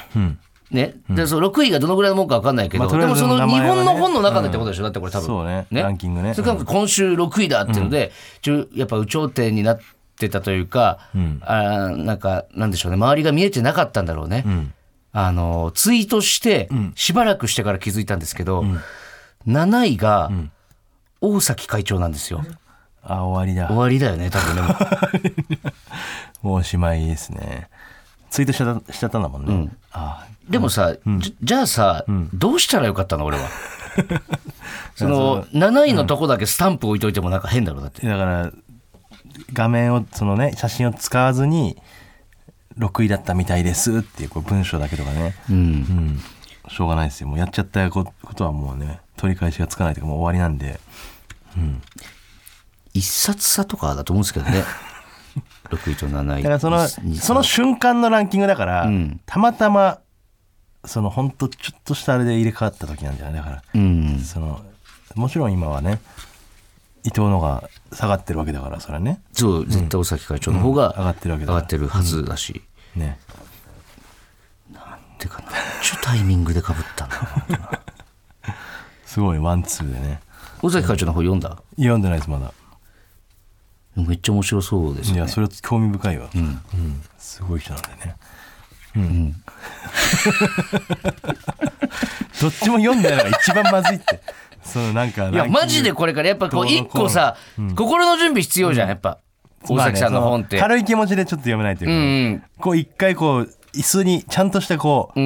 ね、でその6位がどのぐらいのもんか分かんないけど、まあとりあえずでもその日本の本の中でってことでしょ、だってこれ多分。そうね。ランキングね。それから今週6位だっていうので、ちょやっぱ有頂天になってたというか、あーなんかなんでしょうね。周りが見えてなかったんだろうね、あのツイートしてしばらくしてから気づいたんですけど、7位が大崎会長なんですよ。あ終わりだ。終わりだよね多分ね。もうおしまいですね。ツイートしちゃったしちゃったんだもんね、あでもさ、じじゃあさ、どうしたらよかったの俺は？その7位のとこだけスタンプ置いといてもなんか変だろだって。だから画面をそのね写真を使わずに6位だったみたいですっていうこう文章だけとかね、うん。うん、しょうがないですよ。もうやっちゃったこことはもうね取り返しがつかないというかもう終わりなんで。一冊差とかだと思うんですけどね。6位と7位だからその一その瞬間のランキングだから、ん。たまたまその本当ちょっとしたあれで入れ替わった時なんじゃない？だから、うん。そのもちろん今はね伊藤のが下がってるわけだからそれはね。そう絶対尾崎会長の方が上がってるわけだ上がってるはずだし、ね。てかな。んちゅうタイミングでかぶったんだろうな。すごいワンツーでね。尾崎会長の方読んだ？読んでないですまだ。めっちゃ面白そうですよね。いやそれは興味深いわ、うん。すごい人なんでね。うん、どっちも読んでないのが一番まずいってそのなんかいやマジでこれからやっぱこう一個さ、心の準備必要じゃんやっぱ。大崎さんの本って、軽い気持ちでちょっと読めないというか、うんこう一回こう椅子にちゃんとしたこう、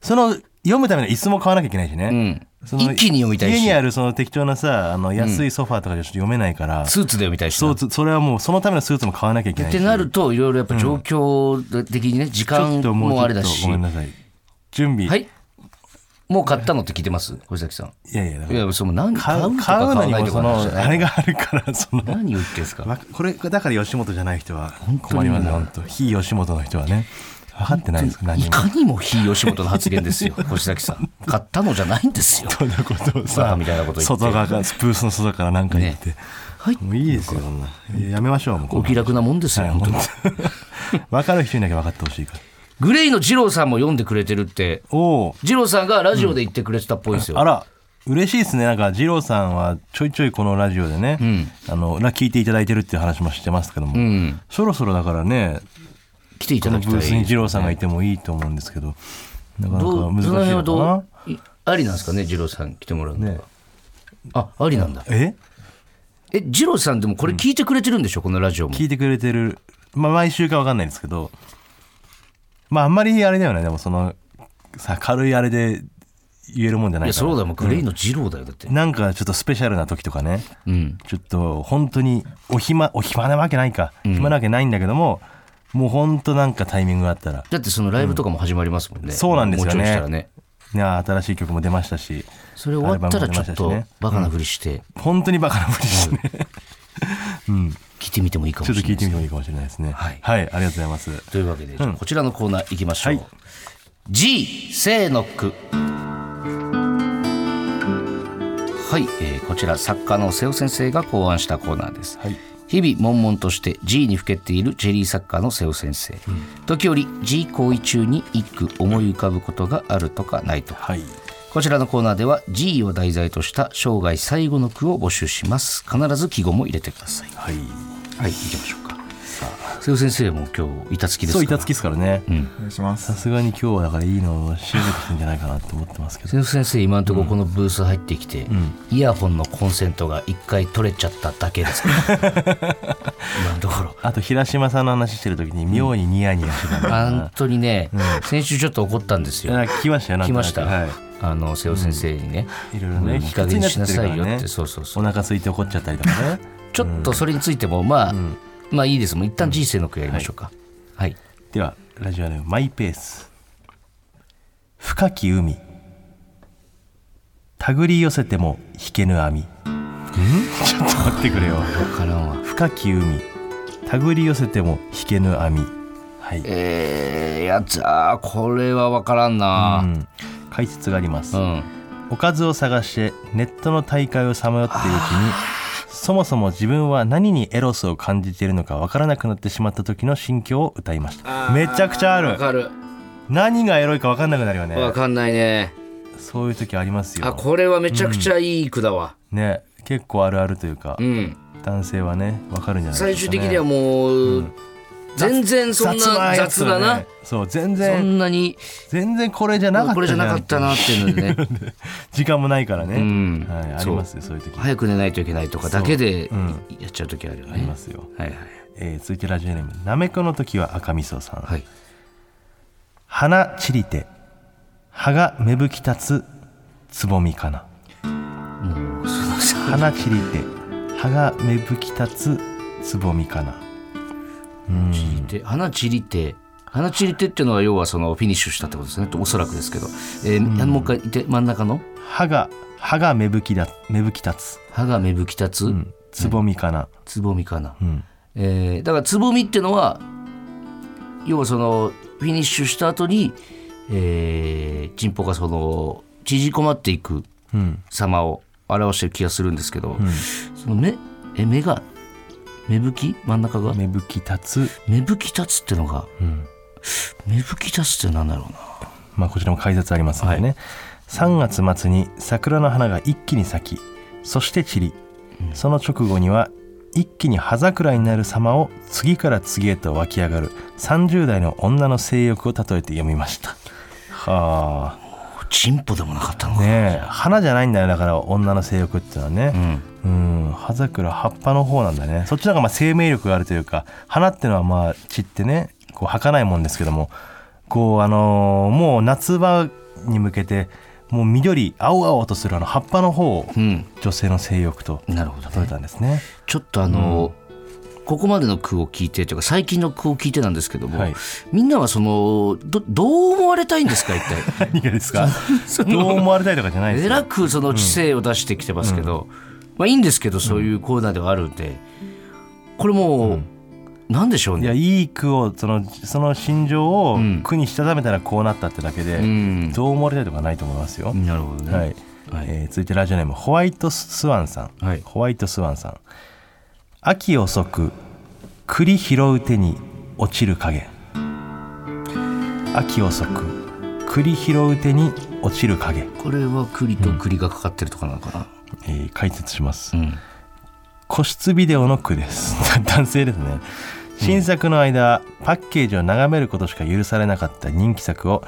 その読むための椅子も買わなきゃいけないしね、一気に読みたいし。家にあるその適当なさあの安いソファーとかじゃちょっと読めないから、スーツで読みたいしな。そうつそれはもうそのためのスーツも買わなきゃいけないし。ってなるといろいろやっぱ状況的にね時間もあれだし。ごめんなさい。準備、はいもう買ったのって聞いてます？小崎さん。いやいやいらやその何買う買うのにもそのあれがあるからその何言ってんすか？わこれだから吉本じゃない人は困りますね本当非吉本の人はね分かってないです何も。いかにも非吉本の発言ですよ 小崎さん。買ったのじゃないんですよ。そんなことをさみたいなこと外側からスプースの外から何か言って、はい。もういいですよそんな。やめましょうもうお気楽なもんですよ、はい本当に。分かる人にだけ分かってほしいからグレイの二郎さんも読んでくれてるって。二郎さんがラジオで言ってくれてたっぽいですよ、あら嬉しいですね。なんか二郎さんはちょいちょいこのラジオでね、あのら聞いていただいてるっていう話もしてますけども、うん。そろそろだからね来ていただきたい。ブースに二郎さんがいてもいいと思うんですけど。なかなか難しいそのかな？ありなんですかね二郎さん来てもらうのは、ね。あありなんだ。え？え二郎さんでもこれ聞いてくれてるんでしょ、このラジオも。聞いてくれてる、まあ、毎週か分かんないですけどまああんまりあれだよね。でもそのさ軽いあれで言えるもんじゃないいから。やそうだよ。もうグレイの二郎だよだって。なんかちょっとスペシャルな時とかね。うん。ちょっと本当にお暇お暇なわけないか、暇なわけないんだけどももう本当なんかタイミングがあったら。だってそのライブとかも始まりますもんね、そうなんですよね。もうちょいしたらね。ね新しい曲も出ましたし。それ終わったらちょっとアルバムも出ましたしね。バカなふりして。本当にバカなふりして。ね、聞いてみてもいいかもちょっと聞いしれないですね。てみてもいいかもしれないですね。はい。ありがとうございます。というわけで、こちらのコーナー行きましょう、はい。G 生の句はい、えーこちら作家の瀬尾先生が考案したコーナーです、はい。日々悶々として G にふけているジェリー作家の瀬尾先生、時折 G 行為中に一句思い浮かぶことがあるとかないとか。はい。こちらのコーナーでは G を題材とした生涯最後の句を募集します。必ず記号も入れてください。はいはい行きましょうか。瀬尾先生も今日板付きですか？そう板付きですからね、お願いします。さすがに今日はだからいいのを仕上げてきてんじゃないかなと思ってますけど。瀬尾先生今のところこのブース入ってきて、イヤホンのコンセントが一回取れちゃっただけです。か ら今のところ。あと平島さんの話してる時に妙にニヤニヤしてたんだな。本当にね、先週ちょっと怒ったんですよ。来ましたよ来ました、はい。あの瀬尾先生にね、いろいろね、うんいい加減にしなさいよって、ね。そうそうそう。お腹空いて怒っちゃったりとかねちょっとそれについてもまあ、まあいいです。もう一旦人生の句やりましょうか、はい。ではラジオネームマイペース。深き海。手繰り寄せても引けぬ網。ん？ちょっと待ってくれよ。分からんわ。深き海。手繰り寄せても引けぬ網。はい、えー、やつあーこれは分からんうな、ん、解説があります、うん。おかずを探してネットの大会をさまよっているうちにそもそも自分は何にエロスを感じているのかわからなくなってしまった時の心境を歌いました。めちゃくちゃある。分かる。何がエロいか分かんなくなるよね。分かんないね。そういう時ありますよ。あこれはめちゃくちゃいい句だわ。ね。結構あるあるというか、うん。男性はね分かるんじゃない最ですか、ね、終的にはもう、全然そんなやつ雑だな、ねそう全そ然んなに。全然これじゃなかったこれじゃなかったなっていうのでね。時間もないからね、うん。はい、ありますよそういう時。早く寝ないといけないとかだけでそう。うん。やっちゃう時あるよね。ありますよ、はいはい。えー続いてラジオネームなめこの時は赤味噌さん、はい。花散りて葉が芽吹き立つつぼみかな。もうその花散りて葉が芽吹き立つつぼみかな散り手花散り手花散り手っていうのは要はそのフィニッシュしたってことですね。おそらくですけど、えーもう一回言って真ん中の？葉が葉が芽吹きだ芽吹き立つ、葉が芽吹き立つ、うん、つぼみかな、つぼみかな、うん。えーだからつぼみっていうのは要はそのフィニッシュした後に、えー、チンポがその縮こまっていくうん。様を表してる気がするんですけど、その目え目が芽吹き？真ん中が？芽吹き立つ、芽吹き立つってのが？うん。芽吹き立つって何だろうな。まあ、こちらも解説ありますのでね、3月末に桜の花が一気に咲きそして散り、その直後には一気に葉桜になる様を次から次へと湧き上がる30代の女の性欲を例えて読みました。はチンポでもなかったのあか、ねえ。花じゃないんだよ。だから女の性欲っていうのはね。うんうん葉桜葉っぱの方なんだね。そっちの方がまあ生命力があるというか花っていうのはまあ散ってねこう儚いもんですけどもこうあのーもう夏場に向けてもう緑青々とするあの葉っぱの方をうん。女性の性欲となるほど例えたんですね。ちょっとあの、ここまでの句を聞いてというか最近の句を聞いてなんですけども、はい。みんなはそのどどう思われたいんですか一体？何がですか？どう思われたいとかじゃないですえらよ。くその知性を出してきてますけど、まあいいんですけどそういうコーナーではあるんでこれもう、なんでしょういやねいい句をそのその心情をん句にしたためたらこうなったってだけで、うん。どう思われたいとかないと思いますよ。なるほどね、はい、はい。えー続いてラジオネームホワイトスワンさん、はい。ホワイトスワンさん。秋遅く栗拾う手に落ちる影。秋遅く栗拾う手に落ちる影、これは栗と栗がかかってるとかなのかな、えー解説します、うん。個室ビデオの句です。男性ですね。新作の間、パッケージを眺めることしか許されなかった人気作を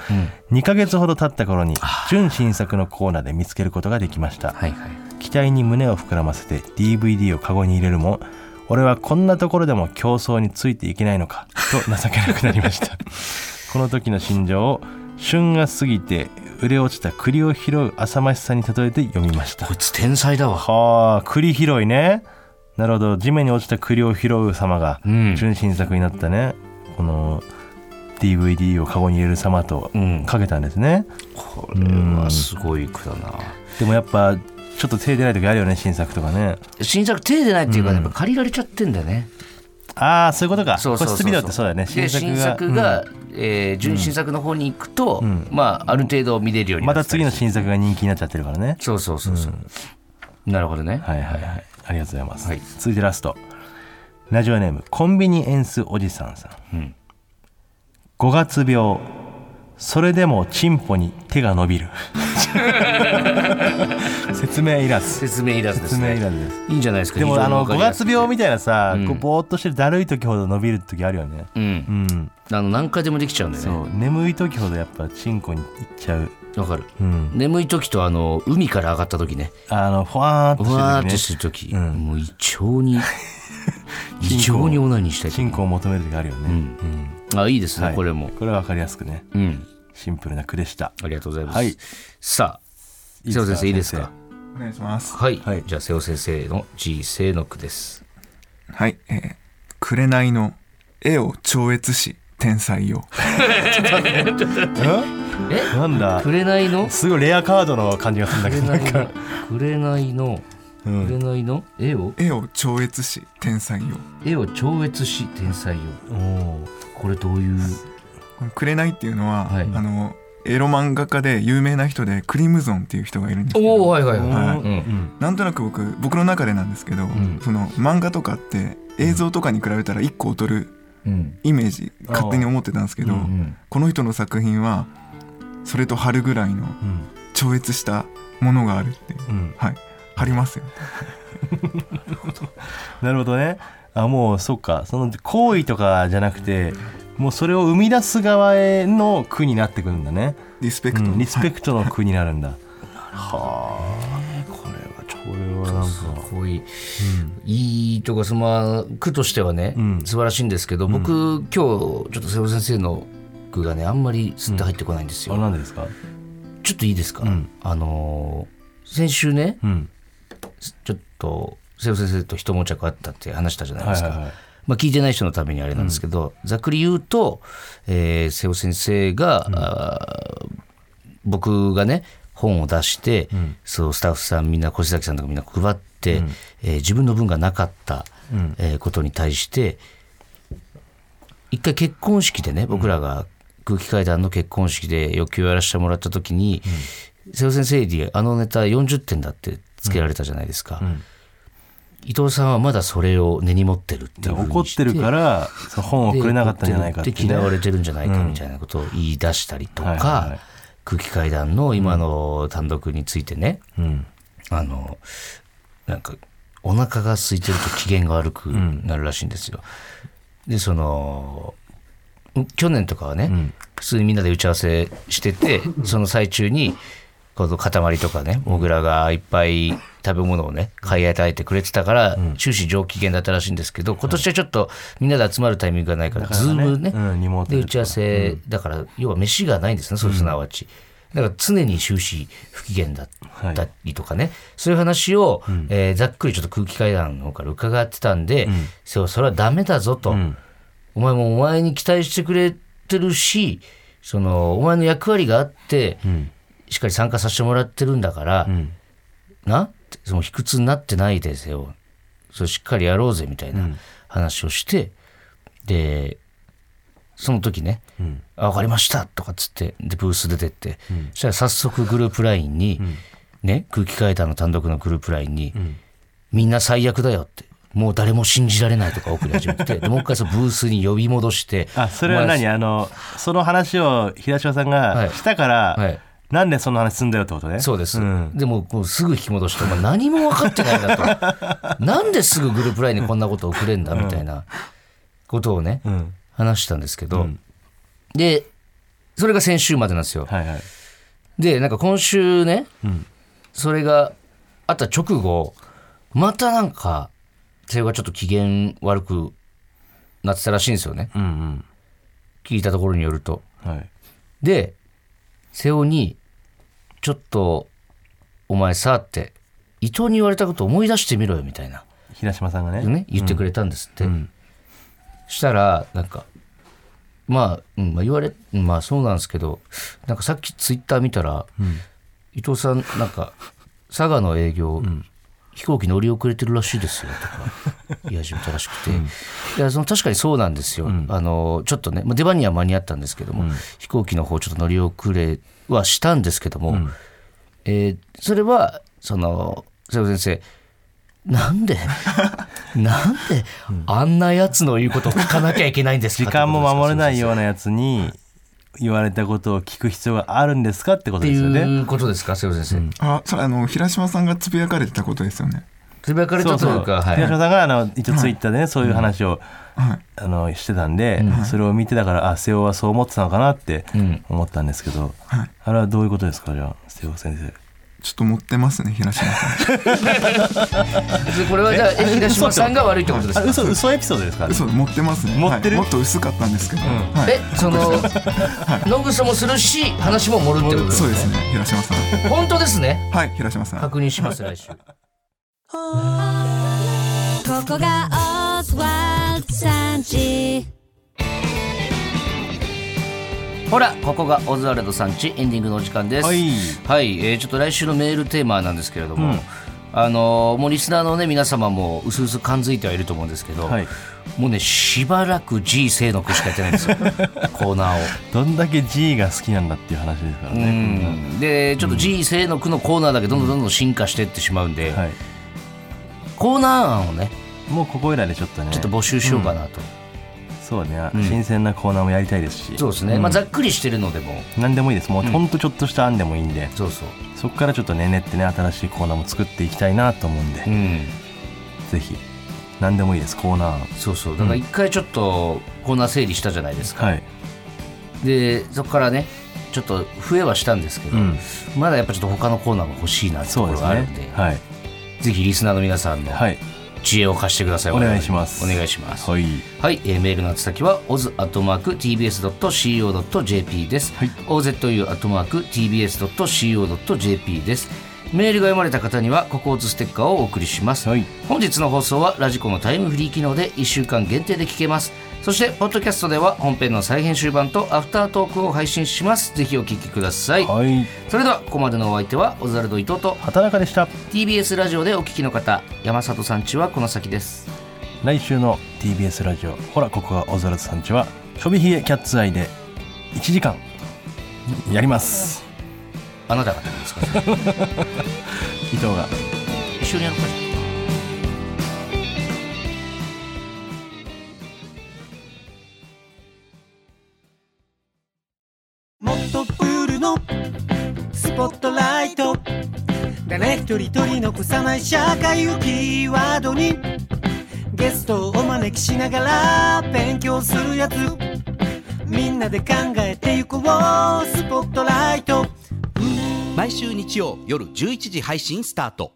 2ヶ月ほど経った頃に純新作のコーナーで見つけることができました、はいはい。期待に胸を膨らませて DVD をカゴに入れるも俺はこんなところでも競争についていけないのかと情けなくなりました。この時の心情を旬が過ぎて売れ落ちた栗を拾う浅ましさに例えて読みました。こいつ天才だわ。はあ栗拾いね。なるほど。地面に落ちた栗を拾う様がうん。純新作になったね。この DVD をカゴに入れる様とうん。かけたんですね、これはすごい句だな。でもやっぱちょっと手出ない時あるよね新作とかね。新作手出ないっていうか、ねやっぱ借りられちゃってんだよねああそういうことか。そうそうってそうだよね。で新が作が、えー純新作の方に行くと、まあある程度見れるよううんまになった次の新作が人気になっちゃってるからね。そうそうそうそう、なるほどね、はいはいはい。ありがとうございます、はい。続いてラスト。ラジオネームコンビニエンスおじさんさん、うん。5月病。それでもチンポに手が伸びる 説明いらず。説明いらずです説明いねらずです。いいんじゃないですかでもあの5非常にわかりやすく。月病みたいなさ、うん。こうぼーっとしてるだるい時ほど伸びる時あるよね。うん。うん。あの何回でもできちゃうんだよそねう。眠い時ほどやっぱチンコにいっちゃう。わかる。うん。眠い時とあの海から上がった時ね。あのふわーっとふわーっとししてる時、うん。もう異常に 異常にオナニーしたい時てる時チンコを求める時あるよね、うん。うん。あいいですね、はい。これも。これは分かりやすくね。うん。シンプルな句でした。ありがとうございます、はい。さあ瀬尾先生いいですか？お願いします。はい、はい。じゃあ瀬尾先生の G 正の句です。はい。えー、紅の絵を超越し、天才よ。え？なんだ？紅の？すごいレアカードの感じがするんだけど。なん。紅の？か、紅の？うん、紅の？絵を絵を超越し、天才よ。絵を超越し天才よ。おー。これどういう？紅っていうのは、はい。あの、エロ漫画家で有名な人でクリムゾンっていう人がいるんですけど。おおはいはいはい、はい。うんなんとなく僕僕の中でなんですけど、ん。その漫画とかって映像とかに比べたら一個劣るうん。イメージ勝手に思ってたんですけど、うんうん。この人の作品はそれと春ぐらいのうん。超越したものがあるってはい。貼りますよ。なるほどね。あもうそっか。その行為とかじゃなくてもうそれを生み出す側への句になってくるんだね、リスペクト、うんリスペはいクトの句になるんだ、はあ。これはちょこれはなん。すかごい、いいとかそのまあ句としてはね、うん。素晴らしいんですけど僕、今日ちょっと瀬尾先生の句がねあんまりすって入ってこないんですよ、あなんでですか？ちょっといいですか、うん。あのー先週ねうん。ちょっと瀬尾先生と一悶着あったって話したじゃないですか、はいはいはいまあ、聞いてない人のためにあれなんですけど、ざっくり言うと、えー瀬尾先生が、僕がね本を出して、そうスタッフさんみんな越崎さんとかみんな配って、えー自分の分がなかった、うん。えーことに対して一回結婚式でね僕らが空気階段の結婚式で欲求をやらせてもらった時に、瀬尾先生にあのネタ40点だってつけられたじゃないですか、伊藤さんはまだそれを根に持ってるって怒ってるから本をくれなかったんじゃないかって,、で嫌われてるんじゃないかみたいなことを言い出したりとか、はいはいはい。空気階段の今の単独についてね、うん。あのなんかお腹が空いてると機嫌が悪くなるらしいんですよ。でその去年とかはね、普通にみんなで打ち合わせしてて その最中にこの塊とかねモグラがいっぱい食べ物をね買い与えてくれてたから、終始上機嫌だったらしいんですけど今年はちょっとみんなで集まるタイミングがないから、ズームね、で。で打ち合わせ、だから要は飯がないんですねそれすなわち、だから常に終始不機嫌だったりとかね、そういう話を、えーざっくりちょっと空気階段の方から伺ってたんで、そうそれはダメだぞと、お前もお前に期待してくれてるしそのお前の役割があって、しっかり参加させてもらってるんだから、なってその卑屈になってないですよ。それしっかりやろうぜみたいな話をして、でその時ね「あ分かりました」とかっつってでブース出てって、そしたら早速グループ LINE に、ね空気階段の単独のグループ LINE に、みんな最悪だよ」って。もう誰も信じられないとか送り始めて でもう一回そのブースに呼び戻してあそれは何？あのその話を平島さんはい。がしたから、はいなんでその話すんだよってことね。そうです、ん。でもこうすぐ引き戻して「お前何も分かってないな」と「なんですぐグループ LINE にこんなこと送れんだ」みたいなことをね、うん。話したんですけど、でそれが先週までなんですよ。はいはい。でなんか今週ね、それがあった直後またなんか瀬尾がちょっと機嫌悪くなってたらしいんですよね。うん聞いたところによると。うんはい。で瀬尾に「ちょっとお前さ」って伊藤に言われたこと思い出してみろよみたいな、平島さんがね。ね、言ってくれたんですって、ん。したらなんかまあ、うんまあ、言われまあそうなんですけどなんかさっきツイッター見たら、伊藤さんなんか佐賀の営業飛行機乗り遅れてるらしいですよとか言い始めたらしくて、いやその確かにそうなんですよ、あのちょっとね、まあ、出番には間に合ったんですけども、飛行機の方ちょっと乗り遅れはしたんですけども、えーそれはその瀬尾先生なんで なんであんなやつの言うことを聞かなきゃいけないんですか？時間も守れないようななやつに言われたことを聞く必要があるんですかってことですよね。いうことですか？瀬尾先生、あそれあの平島さんがつぶやかれてたことですよね。つぶやかれたというかはい。東島さんがあの一応ツイッターでね、そういう話を、はい。あのしてたんで、それを見てたからあ瀬尾はそう思ってたのかなって思ったんですけど、はい。あれはどういうことですかじゃあ瀬尾先生。ちょっと持ってますね平島さん。で これはじゃあえ？平島さんが悪いってことですか？あ嘘嘘エピソードですか？嘘持ってますね。持ってる？はい。もっと薄かったんですけど、はい。えその野草もするし話も盛るってことですねそうですね。平島さん。本当ですね？はい平島さん。確認します来週。ここがオズワルドさんちほらここがオズワルドさんちエンディングのお時間ですはいはい、えーちょっと来週のメールテーマなんですけれども、うんあのーもうリスナーのね皆様もうすうす感づいてはいると思うんですけど、はいもうねしばらく G 清の句しかやってないんですよ コーナーを。どんだけ G が好きなんだっていう話ですからうね。んでちょっと G 清の句のコーナーだけどんどんどんどん進化していってしまうんで、はい。コーナー案をねもうここいらでちょっとね。ちょっと募集しようかなと、そうね、うん新鮮なコーナーもやりたいですし。そうですね、んまあ、ざっくりしてるのでも何でもいいです。もううんほんとちょっとした案でもいいんで、そうそう、そこからちょっとね練ってね新しいコーナーも作っていきたいなと思うんで、うん、ぜひ何でもいいですコーナー案。そうそうだから一回ちょっとコーナー整理したじゃないですか、はい。でそこからねちょっと増えはしたんですけど、うん。まだやっぱちょっと他のコーナーも欲しいなってとこそうですろがあるんでね。はい。ぜひリスナーの皆さんのはい。知恵を貸してください、お願いしますお願いしますはい。はい、えーメールの宛先は oz.tbs.co.jp です。はい ozu.tbs.co.jp です。メールが読まれた方には、ココーズステッカーをお送りします。はい本日の放送はラジコのタイムフリー機能で1週間限定で聞けます。そして、ポッドキャストでは本編の再編集版とアフタートークを配信します。ぜひお聞きください。はい。それでは、ここまでのお相手は、オズワルド伊藤と畑中でした。TBS ラジオでお聞きの方、山里さんちはこの先です。来週の TBS ラジオほらここがオズワルドさんちはちょびひげキャッツアイで1時間やりますあなたが何ですか 伊藤が一緒にやろうか一人取り残さない社会をキーワードにゲストをお招きしながら勉強するやつ。みんなで考えてゆこうスポットライト。毎週日曜夜11時配信スタート。